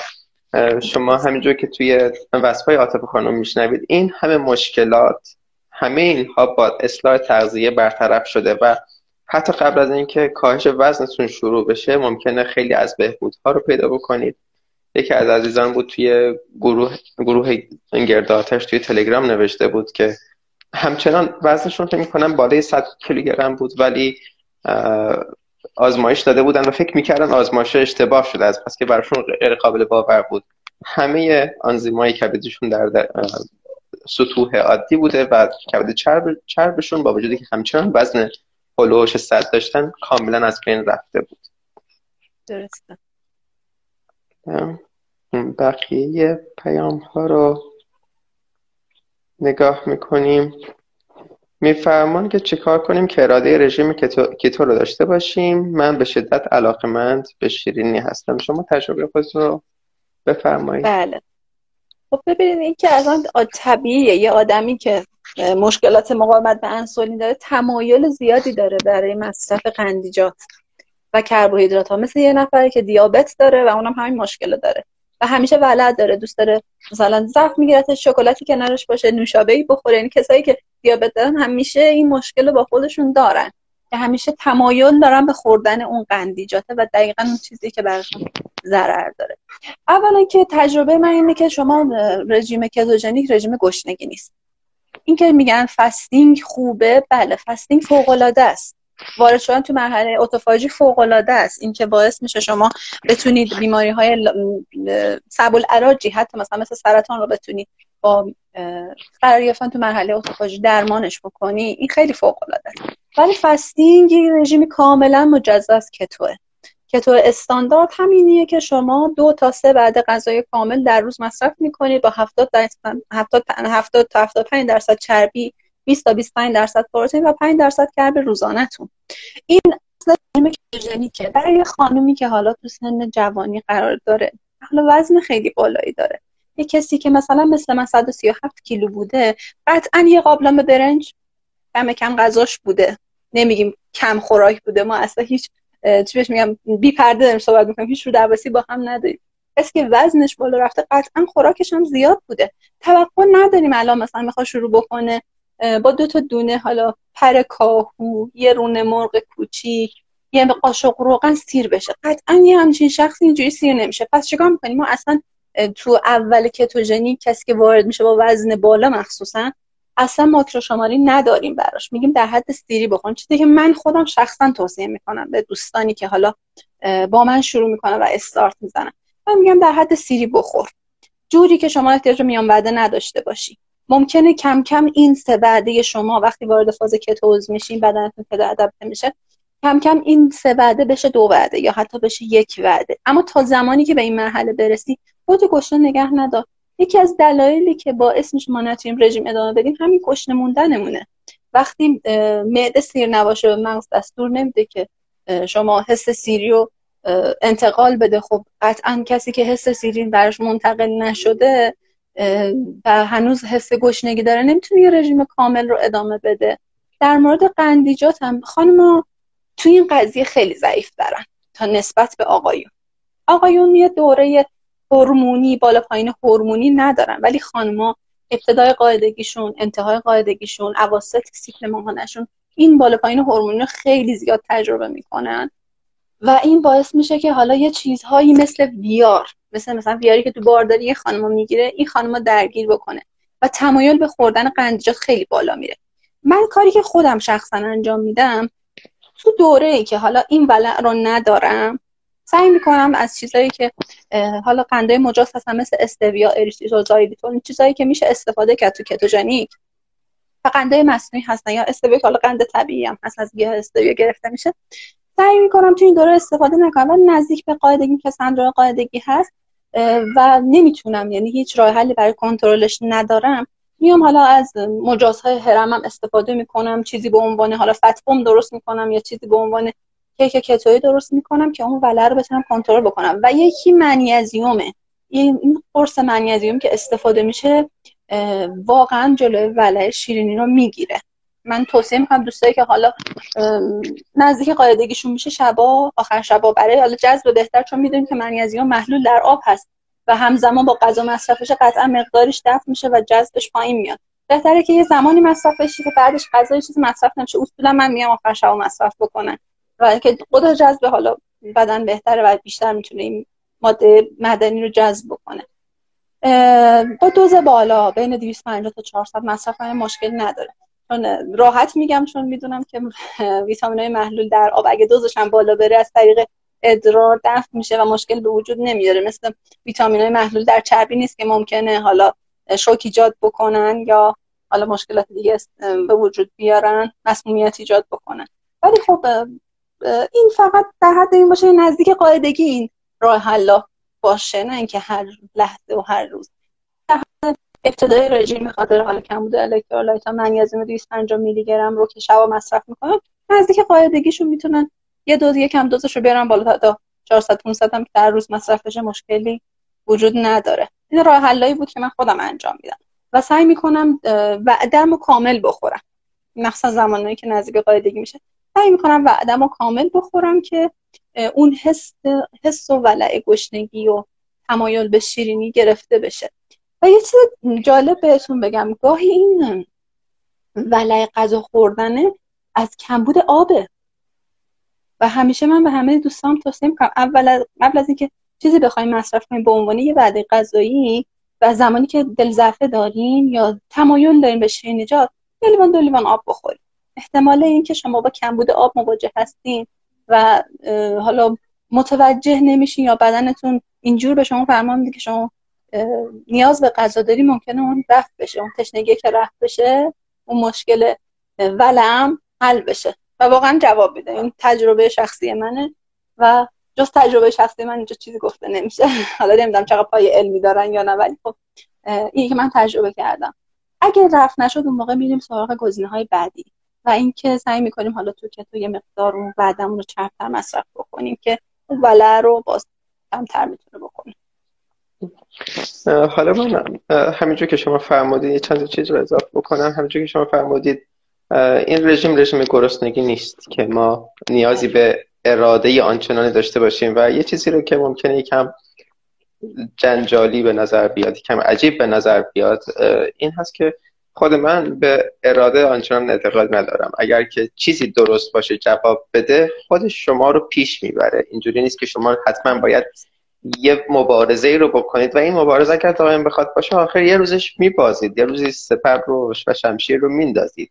شما همینجور که توی وصفای عاطف خانم میشنوید این همه مشکلات همه اینها با اصلاح تغذیه برطرف شده و حتی قبل از اینکه کاهش وزنتون شروع بشه ممکنه خیلی از بهبودها رو پیدا بکنید. یکی از عزیزان بود توی گروه گروه گرداتش توی تلگرام نوشته بود که همچنان وزنشون فکر می‌کنم بالای 100 کیلوگرم بود ولی آزمایش داده بودن و فکر می‌کردن آزمایش اشتباه شده از پس که براشون غیر قابل باور بود. همه آنزیمای کبدشون در, در سطوح عادی بوده و کبد چرب چربشون با وجودی که همچنان وزن هلوش صد داشتن کاملا از بین رفته بود. درسته. بقیه پیام ها رو نگاه می‌کنیم. میفرمان که چیکار کنیم که اراده رژیم کتو رو داشته باشیم. من به شدت علاقمند به شیرینی هستم. شما تجربه خودتون رو بفرمایید. بله. خب ببینید این که آن طبیعیه. یه آدمی که مشکلات مقاومت به انسولین داره تمایل زیادی داره برای مصرف قندیجات و کربوهیدرات ها. مثل یه نفری که دیابت داره و اونم همین مشکل داره و همیشه ولع داره دوست داره مثلا زخم می‌گیره شکلاتی کنارش باشه نوشابه ای بخوره. یعنی کسایی که دیابت دارن همیشه این مشکل با خودشون دارن که همیشه تمایل دارن به خوردن اون قندیجاته و دقیقا اون چیزی که براشون ضرر داره. اولا که تجربه من اینه که شما رژیم کتوژنیک رژیم گشنگی نیست. این که میگن fasting خوبه بله fasting فوق العاده است. وارد شدن تو مرحله اتوفاژی فوق العاده است. این که باعث میشه شما بتونید بیماری های سبول عراجی حتی مثلا مثل سرطان رو بتونید با قرار گرفتن تو مرحله اتوفاژی درمانش بکنی این خیلی فوق العاده است. ولی فستینگ رژیم کاملا مجزا کتوه کتو استاندارد همینیه که شما دو تا سه بعد غذای کامل در روز مصرف می‌کنید با 70 درصد 70 تا 75 درصد چربی 20 تا 25 درصد پروتئین و 5 درصد کرب روزانهتون. این اصلا که برای خانومی که حالا تو سن جوانی قرار داره حالا وزن خیلی بالایی داره. یه کسی که مثلا مثل من 137 کیلو بوده قطعا یه قابلم برنج کم کم غذاش بوده. نمیگیم کم خوراک بوده ما اصلا هیچ چی بهش میگم بی پرده داریم صحبت می‌کنیم هیچ رو درواسی با هم نداریم. کسی که وزنش بالا رفته قطعا خوراکش هم زیاد بوده. توقع نداریم الان مثلا می‌خواد شروع بکنه با دو تا دونه حالا پر کاهو یه رونه مرغ کوچیک یه قاشق روغن سیر بشه. قطعا یه همچین شخصی اینجوری سیر نمیشه. پس چیکار می‌کنیم؟ ما اصلا تو اول کتوژنی کسی که وارد میشه با وزن بالا مخصوصا اصلا ماکرو شماری نداریم براش. میگیم در حد سیری بخون چیزی که من خودم شخصا توصیه می‌کنم به دوستانی که حالا با من شروع می‌کنم و استارت می‌زنم من میگم در حد سیری بخور. جوری که شما احتیاج میان وعده نداشته باشی. ممکنه کم کم این سه وعده شما وقتی وارد فاز کتوز میشین بدنتون که ادپته میشه کم کم این سه وعده بشه دو وعده یا حتی بشه یک وعده. اما تا زمانی که به این مرحله برسی خودت گشنه نگه ندار. یکی از دلایلی که باعث میشه ما نتونیم رژیم ادامه بدیم همین گشنه موندنمونه. وقتی معده سیر نباشه به مغز دستور نمیده که شما حس سیری رو انتقال بده خب قطعا کسی که حس سیری براش منتقل نشده و هنوز حس گشنگی داره نمی‌تونه یه رژیم کامل رو ادامه بده. در مورد قندیجات هم خانم توی این قضیه خیلی ضعیف دارن تا نسبت به آقایون. آقایون یه دوره هورمونی بالا پایین هورمونی ندارن. ولی خانما ابتدای قاعدگیشون انتهای قاعدگیشون اواسط سیکل ماهانشون این بالا پایین هورمونی خیلی زیاد تجربه می‌کنن. و این باعث میشه که حالا یه چیزهایی مثل ویار مثل مثلا ویاری که تو بارداری یه خانم می‌گیره این خانم درگیر بکنه و تمایل به خوردن قندیجات خیلی بالا میره. من کاری که خودم شخصا انجام میدم تو دوره ای که حالا این ولع رو ندارم سعی می‌کنم از چیزایی که حالا قنده مجاز هستن مثل استویا اریتریتول زایلیتول چیزایی که میشه استفاده کرد تو کتوژنیک. و قنده مصنوعی هستن یا استویا حالا قند طبیعی هم هست از گیاه استویا گرفته میشه. سعی می‌کنم تو این دوره استفاده نکنم نزدیک به قاعدگی که سندروم قاعدگی هست و نمی‌تونم یعنی هیچ راه حلی برای کنترلش ندارم. میام حالا از مجازهای هرمم استفاده می‌کنم چیزی به عنوان حالا فتفوم درست می‌کنم یا چیزی به عنوان کیک کتویی درست می‌کنم که اون ولع رو بتونم کنترل بکنم. و یکی منیزیومه. این قرص منیزیوم که استفاده میشه واقعا جلوی ولع شیرینی رو می‌گیره. من توصیه می‌کنم دوستایی که حالا نزدیک قاعدگیشون میشه شبا آخر شبا برای حالا جذب بهتر چون می‌دونیم که منیزیم محلول در آب هست و همزمان با غذا مصرفش قطعا مقدارش دفع میشه و جذبش پایین میاد. بهتره که یه زمانی مصرف بشه که بعدش غذا چیزی مصرف نمیشه. اصولا من میام آخر شب مصرف بکنن. و که قدر جذب حالا بدن بهتره و بیشتر می‌تونه این ماده معدنی رو جذب بکنه. با دوز بالا بین 250 تا 400 مصرف مشکل نداره. چون راحت میگم چون می‌دونم که ویتامین های محلول در آب اگه دوزش هم بالا بره از طریق ادرار دفع میشه و مشکل به وجود نمیاره. مثل ویتامین های محلول در چربی نیست که ممکنه حالا شوک ایجاد بکنن یا حالا مشکلات دیگه به وجود بیارن مسمومیت ایجاد بکنن. ولی خب این فقط در حد این باشه نزدیک قاعدگی این راه حل باشه نه اینکه هر لحظه و هر روز. ابتدای رژیم خاطر حال کمبود الکترولایت ها منیزیم 250 میلی گرم رو که شب مصرف می‌کنن. نزدیک قاعدگیشون می‌تونن یه دوز یکم دوزش رو بیارن بالا تا 400 500 هم در روز مصرف بشه مشکلی وجود نداره. این راه حلایی بود که من خودم انجام میدم. و سعی می‌کنم وعدم رو کامل بخورم. مخصوصا زمانهایی که نزدیک قاعدگی میشه. سعی می‌کنم وعدم رو کامل بخورم که اون حس حس و ولع گشنگی و تمایل به شیرینی گرفته بشه. و یه چیز جالب بهتون بگم گاهی این ولع غذا خوردنه از کمبود آبه. و همیشه من به همه دوستان توصیه می‌کنم اول قبل از اینکه چیزی بخوایم مصرف کنیم به عنوان یه وعده غذایی و زمانی که دل داریم یا تمایل داریم به شیرینی جات لیوان دو لیوان آب بخوریم. احتمال اینکه شما با کمبود آب مواجه هستین و حالا متوجه نمیشین یا بدنتون اینجور به شما فرمان میده که شما نیاز به غذا داری ممکنه اون رفت بشه اون تشنگی که رفت بشه اون مشکل ولم حل بشه. و واقعا جواب میده. این تجربه شخصی منه و جز تجربه شخصی من اینجا چیزی گفته نمیشه. [LAUGHS] حالا نمی‌دونم چقدر پای علمی دارن یا نه ولی خب این که من تجربه کردم. اگه رفت نشد اون موقع میریم سراغ گزینه های بعدی. و اینکه سعی می‌کنیم حالا تو که تو یه مقدار اون بعدمون رو چربتر مصرف بکنیم که اون ولع رو باز کمتر می‌تونه بکنه. حالا من همینجور که شما فرمودید چند چیز رو اضافه بکنم. همینجور که شما فرمودید این رژیم رژیم گرسنگی نیست که ما نیازی به اراده آنچنانی داشته باشیم و یه چیزی رو که ممکنه یکم جنجالی به نظر بیاد یکم عجیب به نظر بیاد این هست که خود من به اراده آنچنان اعتقاد ندارم. اگر که چیزی درست باشه جواب بده خود شما رو پیش می‌بره. اینجوری نیست که شما حتما باید یه مبارزه رو بکنید و این مبارزه اگر دائم بخواد باشه آخر یه روزش میبازید. یه روزی سپر رو و شمشیر رو میندازید.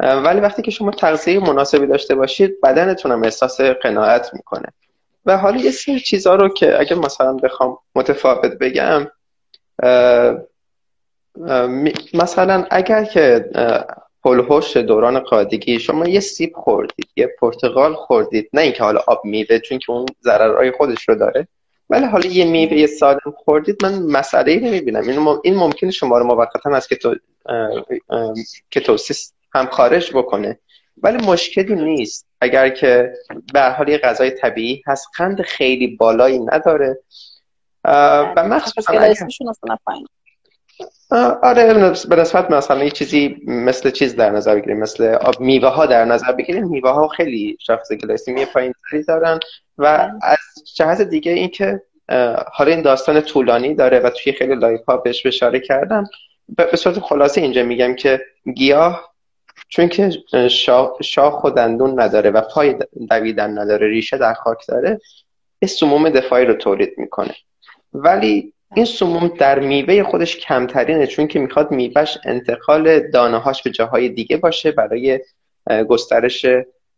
ولی وقتی که شما تغذیه مناسبی داشته باشید بدنتون هم احساس قناعت می‌کنه. و حالا یه سری چیزها رو که اگر مثلا بخوام متفاوت بگم مثلا اگر که پلهوش دوران قادگی شما یه سیب خوردید یه پرتقال خوردید نه اینکه حالا آب میوه چون که اون ضررهای خودش رو داره ولی حالا یه میوه سالم خوردید من مسئله ای نمی‌بینم. این, ممکنه شما رو موقتا از کتوسیس هم خارج بکنه. ولی مشکلی نیست. اگر که به هر حال یه غذای طبیعی هست قند خیلی بالایی نداره. و مخصوصا آره به نسبت مثلا یه چیزی مثل چیز در نظر بگیریم مثل میوه ها در نظر بگیریم میوه ها خیلی شاخص گلایسمی پایین دارن و. از جهت دیگه اینکه حالا این داستان طولانی داره و توی خیلی live ها بهش اشاره کردم به صورت خلاصه اینجا میگم که گیاه چون که شاخ, و دندون نداره و پای دویدن نداره ریشه در خاک داره این سموم دفاعی رو تولید می‌کنه ولی این سموم در میوه خودش کمترینه چون که می‌خواد میوهش انتقال دانه هاش به جاهای دیگه باشه برای گسترش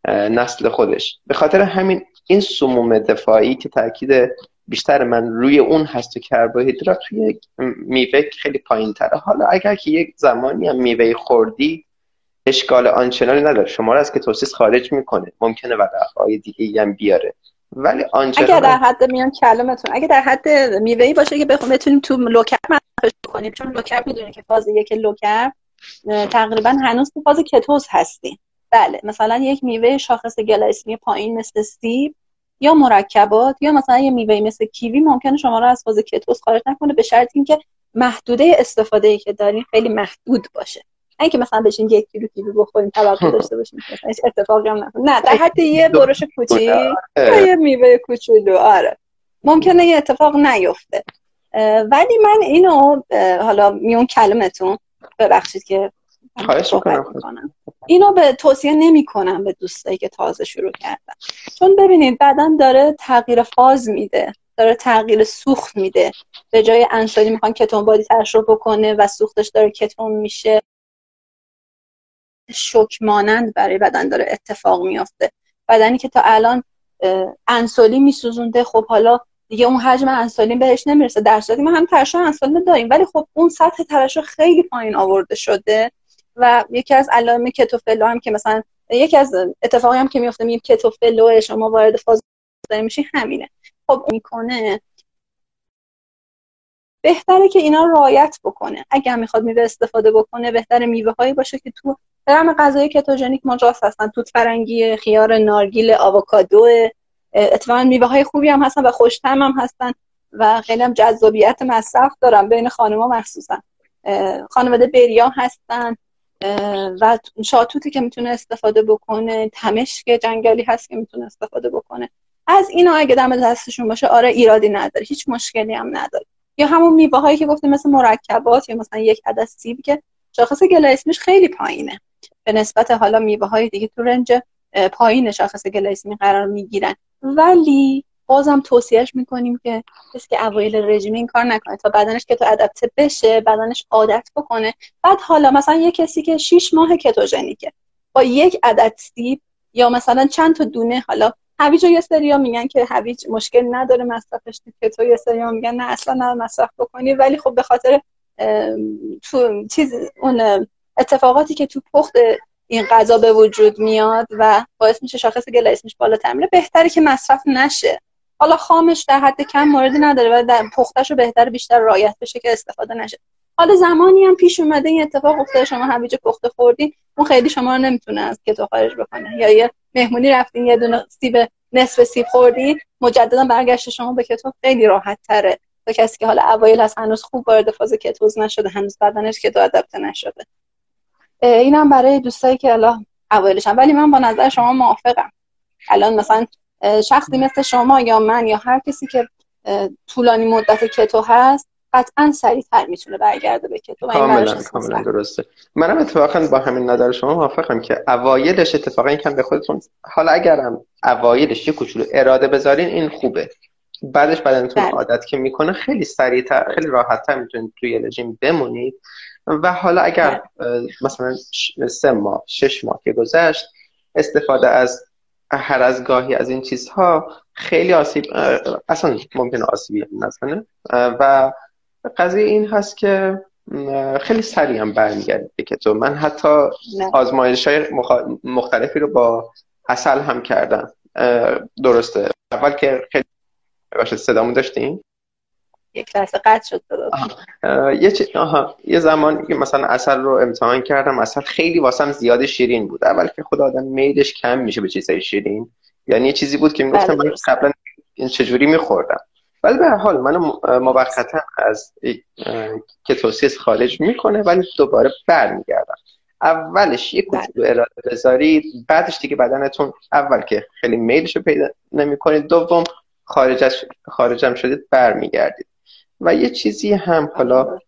نسل خودش. به خاطر همین این سموم دفاعی که تاکید بیشتر من روی اون هست و کربوهیدرات توی میوه خیلی پایین تره حالا اگر که یک زمانی هم میوه خوردی اشکال آنچنانی نداره. شما رو از کتوسیس خارج می‌کنه. ممکنه های دیگه هم بیاره. ولی آنچنان اگر در حد میان کلمتون اگه در حد میوهی باشه که بخوام بتونیم تو لوکر مصرفش کنیم چون لوکر می‌دونیم که فاز یک لوکر تقریبا هنوز تو فاز کتوز هستیم. بله مثلا یک میوه شاخص گلایسمی پایین مثل سیب یا مرکبات یا مثلا یه میوه مثل کیوی ممکنه شما رو از فاز کتوز خارج نکنه به شرط اینکه محدوده استفاده ای که دارین خیلی محدود باشه. اینکه مثلا بشین یک کیلو کیلو بخوریم توقع [LAUGHS] داشته باشیم هیچ اتفاقی هم نه در حد یه [LAUGHS] برش کوچیک یه میوه کوچولو آره. ممکنه یه اتفاق نیفته. ولی من اینو حالا میون کلمتون ببخشید که خواهش می‌کنم. اینو به توصیه نمی کنم به دوستایی که تازه شروع کردن. چون ببینید بعدا داره تغییر فاز میده داره تغییر سوخت میده. به جای انسولی می‌خوان کتون بادی رو بکنه و سوختش داره کتون میشه. شک مانند برای بدن داره اتفاق میافته. بدنی که تا الان انسولی میسوزونده خب حالا دیگه اون حجم انسولین بهش نمی‌رسه. در صورتی ما هم ترشح انسولین داریم ولی خب اون سطح ترشح خیلی پایین آورده شده و یکی از علائم کتوفلو هم که مثلا یکی از اتفاقی هم که میفته میگیم کتوفلو شما وارد فاز میشی همینه. خب می‌کنه بهتره که اینا رعایت بکنه. هم می‌خواد میوه استفاده بکنه بهتره میوه هایی باشه که تو درم غذای کتوژنیک مجاز هستن. توت فرنگی خیار نارگیل آووکادو اتفاقا میوه های خوبی هم هستن و خوشتم هم هستن و خیلی هم جذابیت مصرف دارن بین خانما مخصوصا. خانواده بریا هستن و شاتوتی که می‌تونه استفاده بکنه تمشک جنگلی هست که می‌تونه استفاده بکنه. از اینا اگه دم دستشون باشه آره ایرادی نداره. هیچ مشکلی هم نداره. یا همون میوه هایی که گفتیم مثل مرکبات یا مثلا یک عدد سیب که شاخص گلایسمیش خیلی پایینه. به نسبت حالا میوه های دیگه تو رنج پایین شاخص گلایسمی قرار می‌گیرن. ولی بازم توصیهش می‌کنیم که کسی که اوایل رژیم این کار نکنه. تا بدنش که تو ادپته بشه بدنش عادت بکنه. بعد حالا مثلا یه کسی که 6 ماه کتوژنیکه. با یک عدد سیب یا مثلا چند تا دونه حالا هویج یه سریا میگن که هویج مشکل نداره مصرفش کتو یه سریا میگن نه اصلا نه مصرف بکنی. ولی خب به خاطر تو چیز اون اتفاقاتی که تو پخت این غذا به وجود میاد و باعث میشه شاخص گلایسمیش بالاتر میره بهتره که مصرف نشه. حالا خامش در حد کم موردی نداره و در پختش رو بهتر بیشتر رایت بشه که استفاده نشه. حالا زمانی هم پیش اومده این اتفاق افتاده شما هویج پخته خوردین اون خیلی شما رو نمی‌تونه از کتو خارج بکنه. یا یه مهمونی رفتین یه دونه سیب نصف سیب خوردین مجددا برگشت شما به کتو خیلی راحت تره. تا کسی که حالا اوایل از هنوز خوب وارد فاز کتوز نشده هنوز بدنش کتو ادپته نشده. اینم برای دوستایی که الان اوایلشن ولی من با نظر شما موافقم. الان مثلا شخصی مثل شما یا من یا هر کسی که طولانی مدت کتو هست قطعا سریعتر می‌تونه برگرده به کتو کاملا کاملا درسته. منم اتفاقا با همین نظر شما موافقم که اوایلش اتفاقا کم به خودتون حالا اگرم اوایلش یه کوچولو اراده بذارین این خوبه. بعدش بدنتون بله. عادت که می‌کنه خیلی سریعتر خیلی راحتتر می‌تونید توی رژیم بمونید. و حالا اگر. مثلا سه ماه شش ماه که گذشت استفاده از هر از گاهی از این چیزها خیلی آسیب اصلا ممکنه آسیبی نزنه. و قضیه این هست که خیلی سریع هم برمیگرده که تو من حتی آزمایش های مختلفی رو با اصل هم کردم. درسته. اول که خیلی باشه صدامون داشتیم یک لحظه قطع شد یه چی... آها. یه زمان که مثلا اصل رو امتحان کردم اصل خیلی واسم زیاد شیرین بود. اول که خود آدم میلش کم میشه به چیزای شیرین. یعنی یه چیزی بود که می‌گفتم بله، من قبلا این چجوری میخوردم. ولی به حال من موقتا از کتوسیس خارج می‌کنه ولی دوباره برمیگردم. اولش یه کوچولو بله. اراده بذارید بعدش دیگه بدنتون اول که خیلی میلش رو پیدا نمی‌کنید دوم خارج خارجم شدید برمیگردید. و یه چیزی هم حالا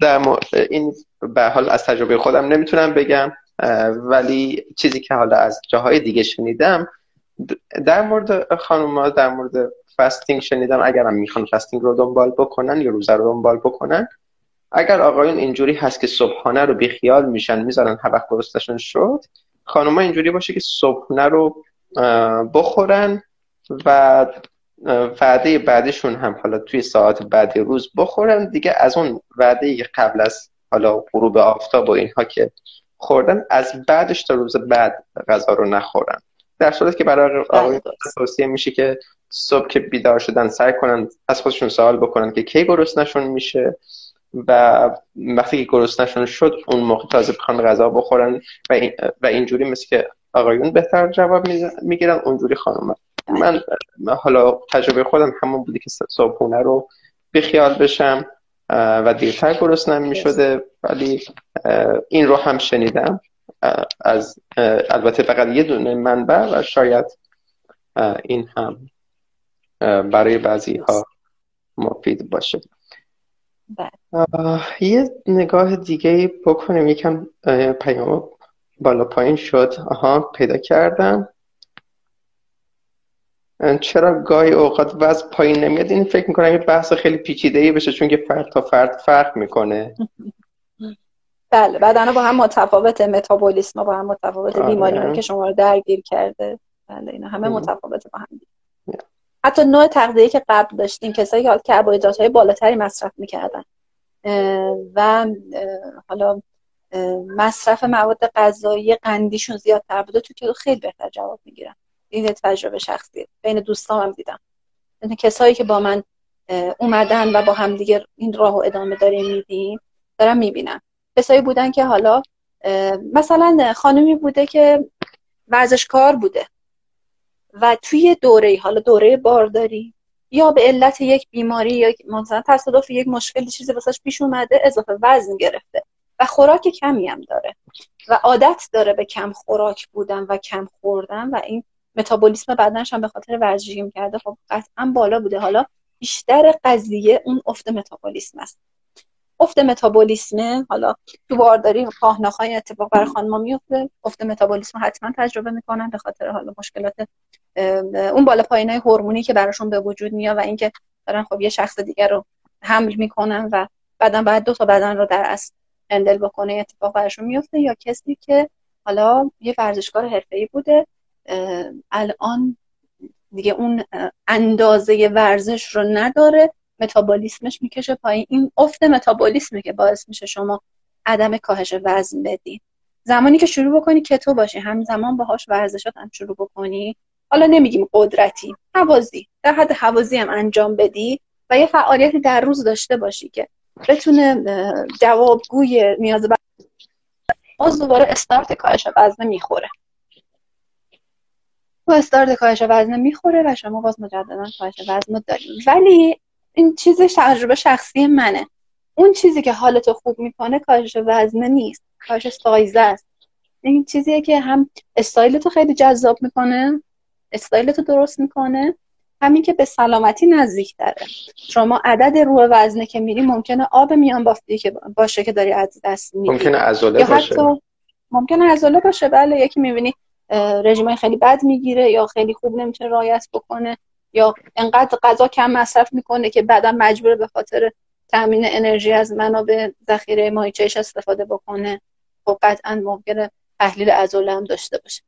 در این به حال از تجربه خودم نمی‌تونم بگم ولی چیزی که حالا از جاهای دیگه شنیدم در مورد خانوما در مورد فستینگ شنیدم اگرم می‌خوان فستینگ رو دنبال بکنن یا روزه رو دنبال بکنن اگر آقایون اینجوری هست که صبحانه رو بیخیال میشن می‌ذارن هر وقت شد خانوما اینجوری باشه که صبحانه رو بخورن و وعده بعدشون هم حالا توی ساعت بعد روز بخورن. دیگه از اون وعده قبل از حالا غروب آفتاب و اینها که خوردن از بعدش تا روز بعد غذا رو نخورن. در صورت که برای بله، آقایون توصیه میشه که صبح که بیدار شدن سعی کنن از خودشون سوال بکنن که کی نشون میشه و وقتی که نشون شد اون موقع تازه بخوان غذا بخورن و, و اینجوری مثل که آقایون بهتر جواب می‌گیرن اونجوری خانم من حالا تجربه خودم همون بودی که صبحونه رو بخیال بشم و دیرتر گرسنم می شده ولی این رو هم شنیدم از البته فقط یه دونه منبع و شاید این هم برای بعضی ها مفید باشه. بله. یه نگاه دیگه بکنیم. یکم پیام بالا پایین شد. آها پیدا کردم. چرا گاهی اوقات وزن پایین نمیاد؟ این فکر می‌کنم یه بحث خیلی پیچیده ای بشه چون که فرد تا فرد فرق می‌کنه. [LAUGHS] بله بدن با هم متفاوت متابولیسم با هم متفاوت آره. بیماری که شما رو درگیر کرده. بله اینا همه متفاوت با هم. حتی نوع تغذیه که قبل داشتیم کسایی که کربوهیدرات های بالاتری مصرف می‌کردن. و حالا مصرف مواد غذایی قندیشون زیادتر بوده تو که خیلی بهتر جواب می‌گیرن. این تجربه شخصی. بین دوستام هم دیدم. یعنی کسایی که با من اومدن و با هم دیگه این راه و ادامه داریم میدیم دارم می‌بینم کسایی بودن که حالا مثلا خانمی بوده که ورزشکار بوده و توی دوره حالا دوره بارداری یا به علت یک بیماری یا مثلا تصادف یک مشکلی چیزی واسش پیش اومده اضافه وزن گرفته و خوراک کمی هم داره. و عادت داره به کم خوراک بودن و کم خوردن و این متابولیسم بدنش هم به خاطر ورزشی کرده خب قطعا بالا بوده. حالا بیشتر قضیه اون افت متابولیسم است. افت متابولیسم حالا تو بارداری پاهناخای اتفاق برای خانم میفته. افت متابولیسم حتما تجربه می‌کنن به خاطر حالا مشکلات اون بالا پایینای هورمونی که براشون به وجود میاد و اینکه دارن خب یه شخص دیگر رو حمل می‌کنن و بعدا بعد دو تا بدن رو در اصل هندل بکنه اتفاق براشون میفته یا کسی که حالا یه ورزشکار حرفه‌ای بوده الان دیگه اون اندازه ورزش رو نداره متابولیسمش می‌کشه پایین. این افت متابولیسمه که باعث میشه شما عدم کاهش وزن بدی. زمانی که شروع بکنی کتو باشی همزمان باهاش ورزشات هم شروع بکنی. حالا نمیگیم قدرتی حوازی. در حد حوازی هم انجام بدی و یه فعالیتی در روز داشته باشی که بتونه جوابگوی نیاز باز دوباره استارت کاهش وزن می‌خوره. و استارت کاهش وزن می‌خوره و شما باز مجددا کاهش وزن داریم. ولی این چیز تجربه شخصی منه. اون چیزی که حالتو خوب می‌کنه کاهش وزن نیست. کاهش سایزه است. این چیزیه که هم استایلتو خیلی جذاب می‌کنه استایلتو درست می‌کنه. همین که به سلامتی نزدیک داره شما عدد رو وزنه که میری ممکنه آب میان بافتی که باشه که داری از دست میدی ممکنه عضله باشه. ممکنه عضله باشه. بله یکی می‌بینی رژیم خیلی بد می‌گیره یا خیلی خوب نمی‌تونه رعایت بکنه یا انقدر غذا کم مصرف می‌کنه که بعدا مجبور به خاطر تامین انرژی از منابع ذخیره مایچهش استفاده بکنه. خب قطعا ممکنه تحلیل عضله هم داشته باشه.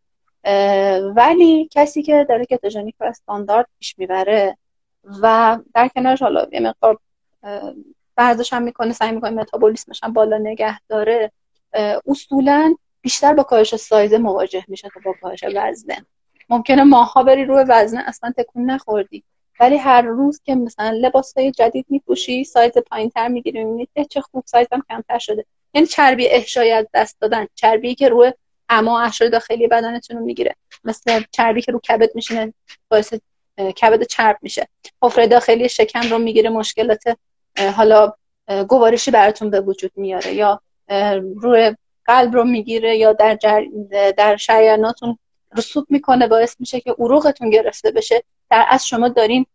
ولی کسی که داره کتوژنیک و استاندارد پیش می‌بره و در کنارش حالا یه مقدار ورزش هم می‌کنه سعی می‌کنه متابولیسمش هم بالا نگه داره اصولا بیشتر با کاهش سایزه مواجه میشه تا با کاهش وزنه. ممکنه ماها بری روی وزنه اصلا تکون نخوردی. ولی هر روز که مثلا لباس های جدید میپوشی سایز پایین تر می‌گیری می‌بینی چه خوب سایزم کمتر شده. یعنی چربی احشای از دست دادن چربی که روی اما احشای داخلی بدنتون رو می‌گیره. مثل چربی که رو کبد میشینه باعث کبد چرب میشه. حفره داخلی شکم رو می‌گیره مشکلات حالا گوارشی براتون به وجود میاره یا روی قلب رو می‌گیره یا در, جر... در شریاناتون رسوب می‌کنه باعث میشه که عروقتون گرفته بشه. در از شما دارین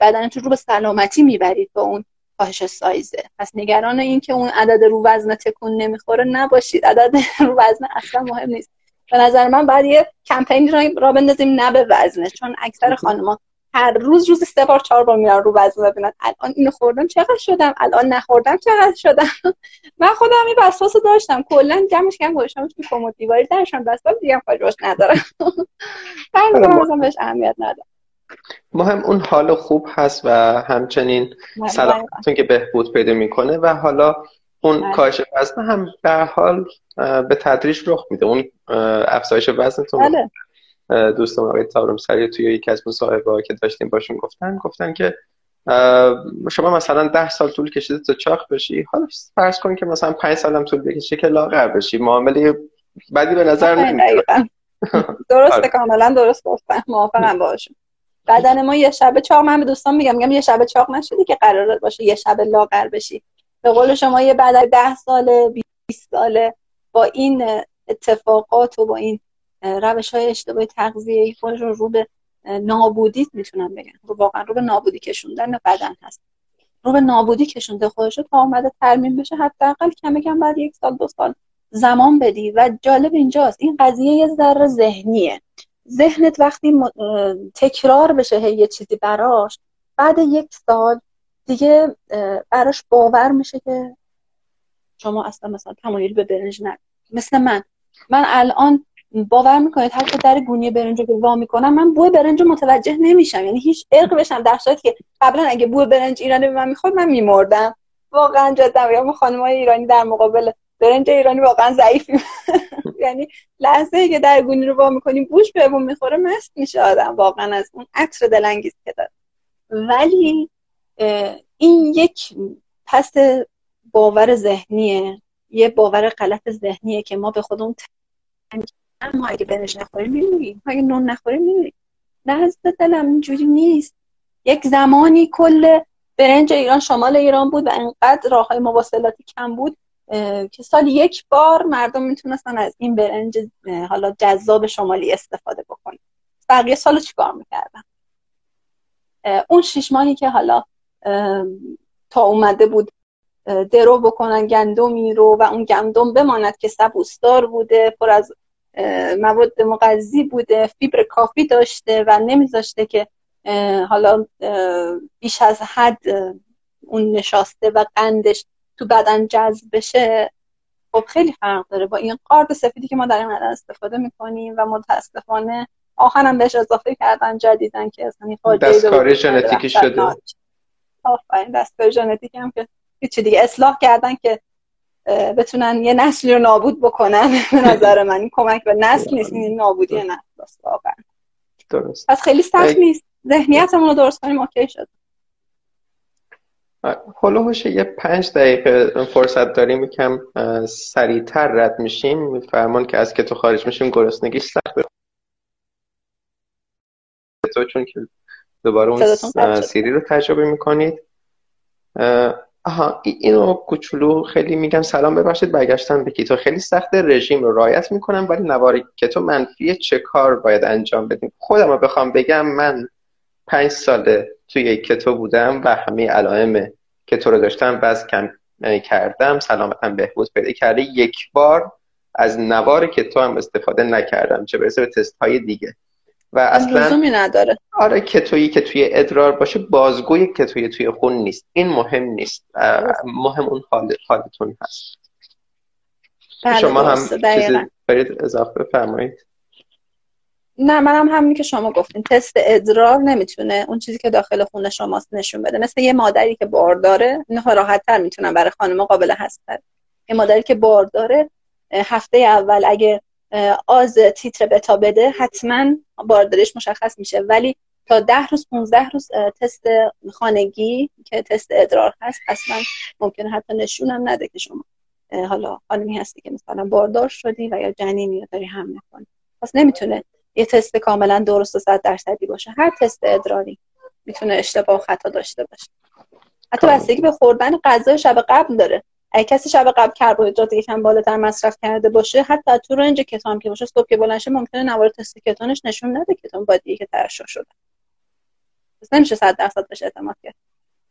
بدنتون رو به سلامتی می‌برید با اون کاهش سایزه. پس نگران این که اون عدد رو وزن تکون نمی‌خوره نباشید. عدد رو وزن اصلا مهم نیست. به نظر من بعد یه کمپین را بندازیم نه به وزنه چون اکثر خانما هر روز روز سه بار چهار بار میرن رو وزن ببینن. الان اینو خوردم چقدر شدم؟ الان نخوردم چقدر شدم؟ [LAUGHS] من خودم این وسواس داشتم. کلا جمعش کردم گذاشتم تو کمد دیواری. درشم وسواس دیگه کاری باش ندارم. [LAUGHS] من بهش اهمیت ندارم. مهم اون حال خوب هست و همچنین سلامتون که بهبود پیدا می‌کنه و حالا اون بله. کاهش وزن هم در حال به تدریج رخ میده. اون افزایش وزنتون بله. دوستم آقای تارم سری توی یکی از مصاحبه که داشتیم باشون گفتن گفتن که شما مثلا ده سال طول کشیده تا چاق بشی. حالا فرض کن که مثلا پنج سالم طول بکشه که لاغر بشی. معامله بدی به نظر نمیاد [LAUGHS] درسته آره. کاملا درست گفتن موافقم باشون بدن ما یه شب چاق من به دوستان میگم میگم یه شب چاق نشدی که قرار باشه یه شب لاغر بشی. به قول شما یه بعد ده ساله 20 ساله با این اتفاقات و با این روش های اشتباه تغذیه خودش رو به نابودی می‌تونم بگم رو واقعا رو به نابودی کشوندن بدن هست. رو به نابودی کشونده خودش تا آمده ترمیم بشه حداقل کم کم بعد یک سال دو سال زمان بدی. و جالب اینجاست این قضیه یه ذره ذهنیه. ذهنت وقتی تکرار بشه یه چیزی براش بعد یک سال دیگه براش باور میشه که شما اصلا مثلا تمایل به برنج نه مثل من. من الان باور می‌کنید؟ حتی در گونی برنج رو وا می‌کنم من بوی برنج متوجه نمیشم. یعنی هیچ ارق بشم در صورتی که قبلا اگه بوی برنج ایرانی به من می‌خورد من میمردم. واقعا جدا یا خانم های ایرانی در مقابل برنج ایرانی واقعا ضعیفی. [LAUGHS] یعنی لحظه ای که در گونی رو وا می‌کنیم بوش بهمون می‌خوره مست میشه آدم. واقعا از اون عطر دلانگیز که داره. ولی این یک پس باور ذهنیه. یه باور غلط ذهنیه که ما به خودمون ما اگه برنج نخوریم میمیریم اگه نون نخوریم میمیریم نه از دلم اینجوری نیست. یک زمانی کل برنج ایران شمال ایران بود و انقدر راه های مواصلاتی کم بود که سال یک بار مردم می‌تونستن از این برنج حالا جذاب شمالی استفاده بکنن. بقیه سال چیکار می‌کردن؟ اون شیش ماهی که حالا تا اومده بود درو بکنن گندمی رو و اون گندم بماند که سبوسدار بوده پر از مواد مغذی بوده فیبر کافی داشته و نمیذاشته که حالا بیش از حد اون نشاسته و قندش تو بدن جذب بشه. خب خیلی فرق داره. با این قارد سفیدی که ما در این استفاده می‌کنیم و متاسفانه آخرم بهش اضافه کردن جدیدن که اصلا دستکاری ژنتیکی شده؟ آفرین دستکاری ژنتیکی هم که هیچی دیگه. اصلاح کردن که بتونن یه نسلی رو نابود بکنن [LAUGHS] به نظر من. این کمک به نسل [LAUGHS] نیست این نابودی نسل است واقعا. درست. پس خیلی سخت نیست. ذهنیتمون رو درست کنیم اوکی شد. هلوهوش یه پنج دقیقه فرصت داریم یکم سریعتر رد میشیم. میفرمان که از کتو خارج میشیم گرسنگی سخت تو چون که دوباره اون سیری رو تجربه می‌کنید. آها اینو کوچولو خیلی میگم سلام ببخشید برگشتن به کیتو. خیلی سخت رژیم رو رایت می‌کنم ولی نوار کتو منفی چه کار باید انجام بدیم؟ خودم رو بخوام بگم من پنج ساله توی کتو بودم و همه علائم کتو رو داشتم بعض کم کردم سلامتم بهبود پیدا کرده یک بار از نوار کتو هم استفاده نکردم چه برسه به تست های دیگه. و اصلا نداره. آره کتویی که توی ادرار باشه بازگوی کتویی توی خون نیست. این مهم نیست. مهم اون حال حالتون هست. بله، شما هم چیزی برید اضافه فرمایید نه منم هم همین که شما گفتین. تست ادرار نمی‌تونه اون چیزی که داخل خون شماست نشون بده. مثل یه مادری که بار داره اینها راحت تر می‌تونن برای خانم قابل هست یه مادری که بار داره هفته اول اگه آز تیتر بتا بده حتما بارداریش مشخص میشه. ولی تا ده روز 15 روز تست خانگی که تست ادرار هست اصلا ممکنه حتی نشونم نده که شما حالا خانمی هستی که مثلا باردار شدی و یا جنینی رو داری حمل کنی پس نمی‌تونه یه تست کاملا درست و صد درصدی باشه. هر تست ادراری می‌تونه اشتباه و خطا داشته باشه. حتی بستگی به خوردن غذای شب قبل داره. اگه کسی شب قبل کربوهیدرات یکم بالاتر مصرف کرده باشه حتی تو رنج کتون که باشه صبح که بلنشه ممکنه نوار تست کتونش نشون نده کتون بادی که ترشح شده. پس نمیشه صد درصد بشه اعتماد کرد.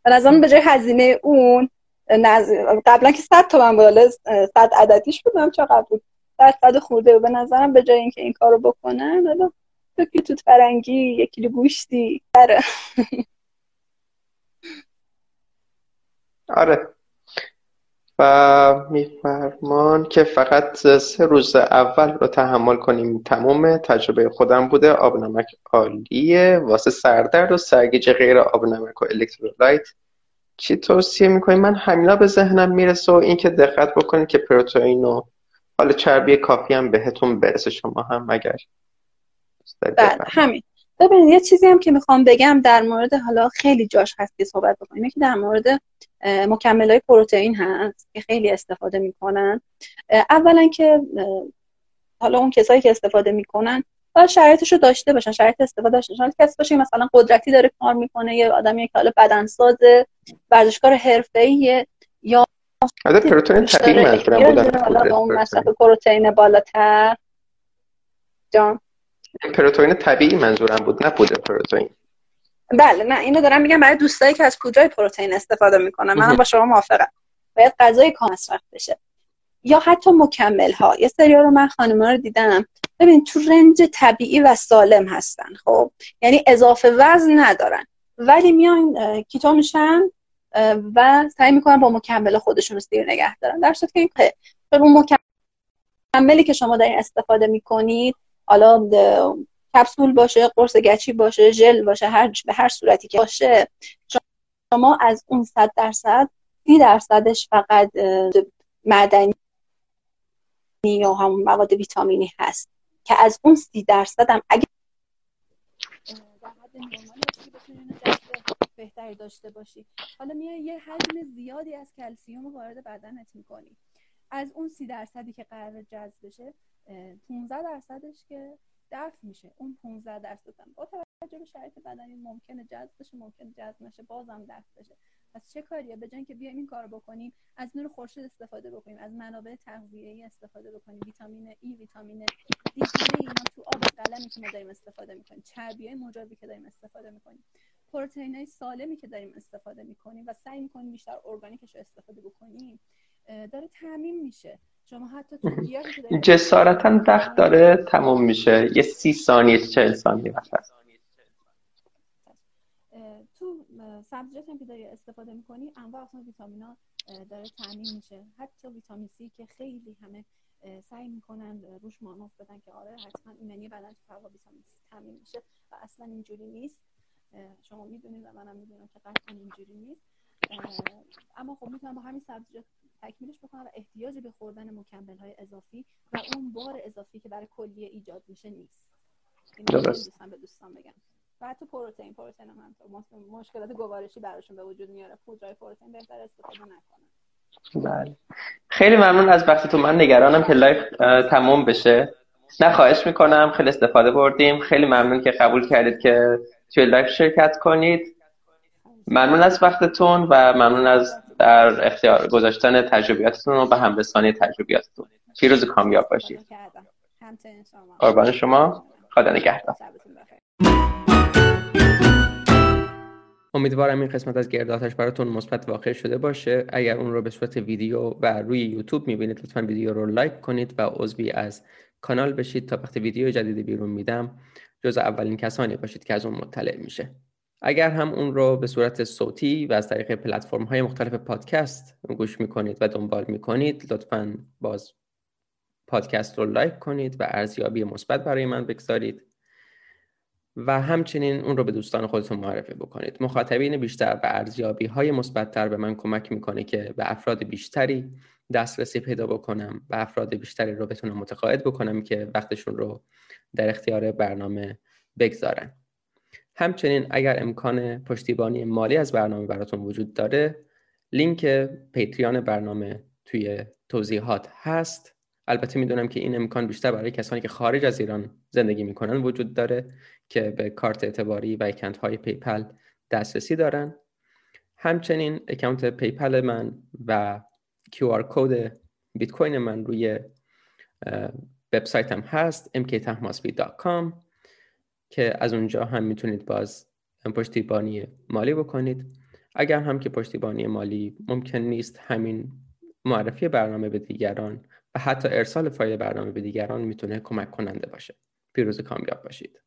به نظرم به جای هزینه اون نز... قبلا که 100 تومن بود 100 عددیش بودم چقدر بود 100 صد خورده به نظرم به جای اینکه این کارو بکنن حالا تو توت فرنگی یک کیلو گوشتی. آره. آره. و میفرمان که فقط سه روز اول رو تحمل کنیم. تمام تجربه خودم بوده. آب نمک عالیه. واسه سردرد و سرگیجه غیر آب نمک و الکترولایت چی توصیه می‌کنیم من همینا به ذهنم می‌رسه و اینکه دقت بکنید که پروتئین و حالا چربی کافی هم بهتون برسه شما هم مگر بله همین. ببینید یه چیزی هم که می‌خوام بگم در مورد حالا خیلی جاش هست که صحبت بکنیم. که در مورد مکمل های پروتئین هست که خیلی استفاده می‌کنن. اولا که حالا اون کسایی که استفاده می‌کنن باید شرایطش رو داشته باشن شرایط استفاده داشته باشن. کسی باشه مثلا قدرتی داره کار می‌کنه یه آدمی که حالا بدنساز ورزشکار حرفه‌ایه یا حالا پروتئین طبیعی منظورم بودن. اون مصرف پروتئین بالاتر. جان. پروتئین طبیعی منظورم بود نه پودر پروتئین. بله نه اینو دارم میگم برای دوستایی که از پودرای پروتئین استفاده می‌کنن. من با شما موافقم. باید غذای کام مصرف بشه. یا حتی مکمل ها یه سری رو من خانم رو دیدم. ببین تو رنج طبیعی و سالم هستن خب؟ یعنی اضافه وزن ندارن. ولی میان کیتو میشن و سعی می‌کنن با مکمل خودشون رو سیر نگه دارن. در صورتی که اون مکملی که شما دارین استفاده می‌کنید حالا کپسول باشه قرص گچی باشه ژل باشه هر به هر صورتی که باشه شما از اون صد درصد سی درصدش فقط معدنی یا همون مواد ویتامینی هست که از اون سی درصد هم اگه بهتری داشته باشی. حالا میای یه حجم زیادی از کلسیوم وارد بدنت می‌کنی. از اون سی درصدی که قرار جذب بشه 15 درصدش که دفع میشه. اون 15 درصد با توجه به شرایط بدنی ممکنه جذب بشه ممکنه جذب نشه بازم دفع بشه. پس چه کاریه؟ به که بیایم این کارو بکنیم از نور خورشید استفاده بکنیم از منابع تغذیه‌ای استفاده بکنیم. ویتامین ای ویتامین دی اینا تو آب قلمی که ما داریم استفاده می‌کنیم. چربیای مجازی که داریم استفاده می‌کنیم. پروتئین های سالمی که داریم استفاده می‌کنیم و سعی می‌کنیم بیشتر ارگانیکش رو استفاده بکنیم. داره تعمین میشه. شما حتی تو جسارتا وقت داره تموم میشه. یه سی ثانیه چهل ثانیه وقت تو سبزیجات که داری استفاده می‌کنی انواع اقسام ویتامینا داره تعمین میشه. حتی ویتامین سی که خیلی همه سعی می‌کنن روش مانوف بدن که آره حتما ایمنی بدن تو فقط ویتامین سی تامین میشه و اصلا اینجوری نیست. شما می‌دونید و منم می‌دونم که قطعا اینجوری نیست. اما خب می‌تونم با همین سبزیجات تکمیلش بکنم و احتیاج به خوردن مکمل های اضافی و اون بار اضافی که برای کلیه ایجاد میشه نیست. دوستان به دوستان بگم. و حتی پروتئین پروتئین هم مشکلات گوارشی براشون به وجود میاره. پودرای پروتئین بهتر استفاده نکنن. بله. خیلی ممنون از وقتتون. من نگرانم که live تموم بشه. نه خواهش می‌کنم. خیلی استفاده بردیم. خیلی ممنون که قبول کردید که توی live شرکت کنید. ممنون از وقتتون و ممنون از در اختیار گذاشتن تجربیاتتون و به همرسانی تجربیاتتون. پیروز کامیاب باشید. قربان شما. خدا نگهدار. امیدوارم این قسمت از گرد آتش براتون مثبت واقع شده باشه. اگر اون رو به صورت ویدیو و روی یوتیوب می‌بینید لطفا ویدیو رو لایک کنید و عضوی از کانال بشید. تا وقتی ویدیو جدیدی بیرون میدم جز اولین کسانی باشید که از اون مطلع میشه. اگر هم اون رو به صورت صوتی و از طریق پلتفرم های مختلف پادکست گوش می‌کنید و دنبال می‌کنید لطفا باز پادکست رو لایک کنید و ارزیابی مثبت برای من بگذارید و همچنین اون رو به دوستان خودتون معرفی بکنید. مخاطبین بیشتر و ارزیابی های مثبتتر به من کمک می‌کنه که به افراد بیشتری دسترسی پیدا بکنم و افراد بیشتری رو بتونم متقاعد بکنم که وقتشون رو در اختیار برنامه بگذارن. همچنین اگر امکان پشتیبانی مالی از برنامه براتون وجود داره لینک پیتریان برنامه توی توضیحات هست. البته می‌دونم که این امکان بیشتر برای کسانی که خارج از ایران زندگی می‌کنن وجود داره که به کارت اعتباری و اکانت های PayPal دسترسی دارن. همچنین اکانت PayPal من و QR code بیت کوین من روی وبسایتم هست mktahmasbi.com که از اونجا هم می‌تونید باز پشتیبانی مالی بکنید. اگر هم که پشتیبانی مالی ممکن نیست همین معرفی برنامه به دیگران و حتی ارسال فایل برنامه به دیگران می‌تونه کمک کننده باشه. پیروز کامیاب باشید.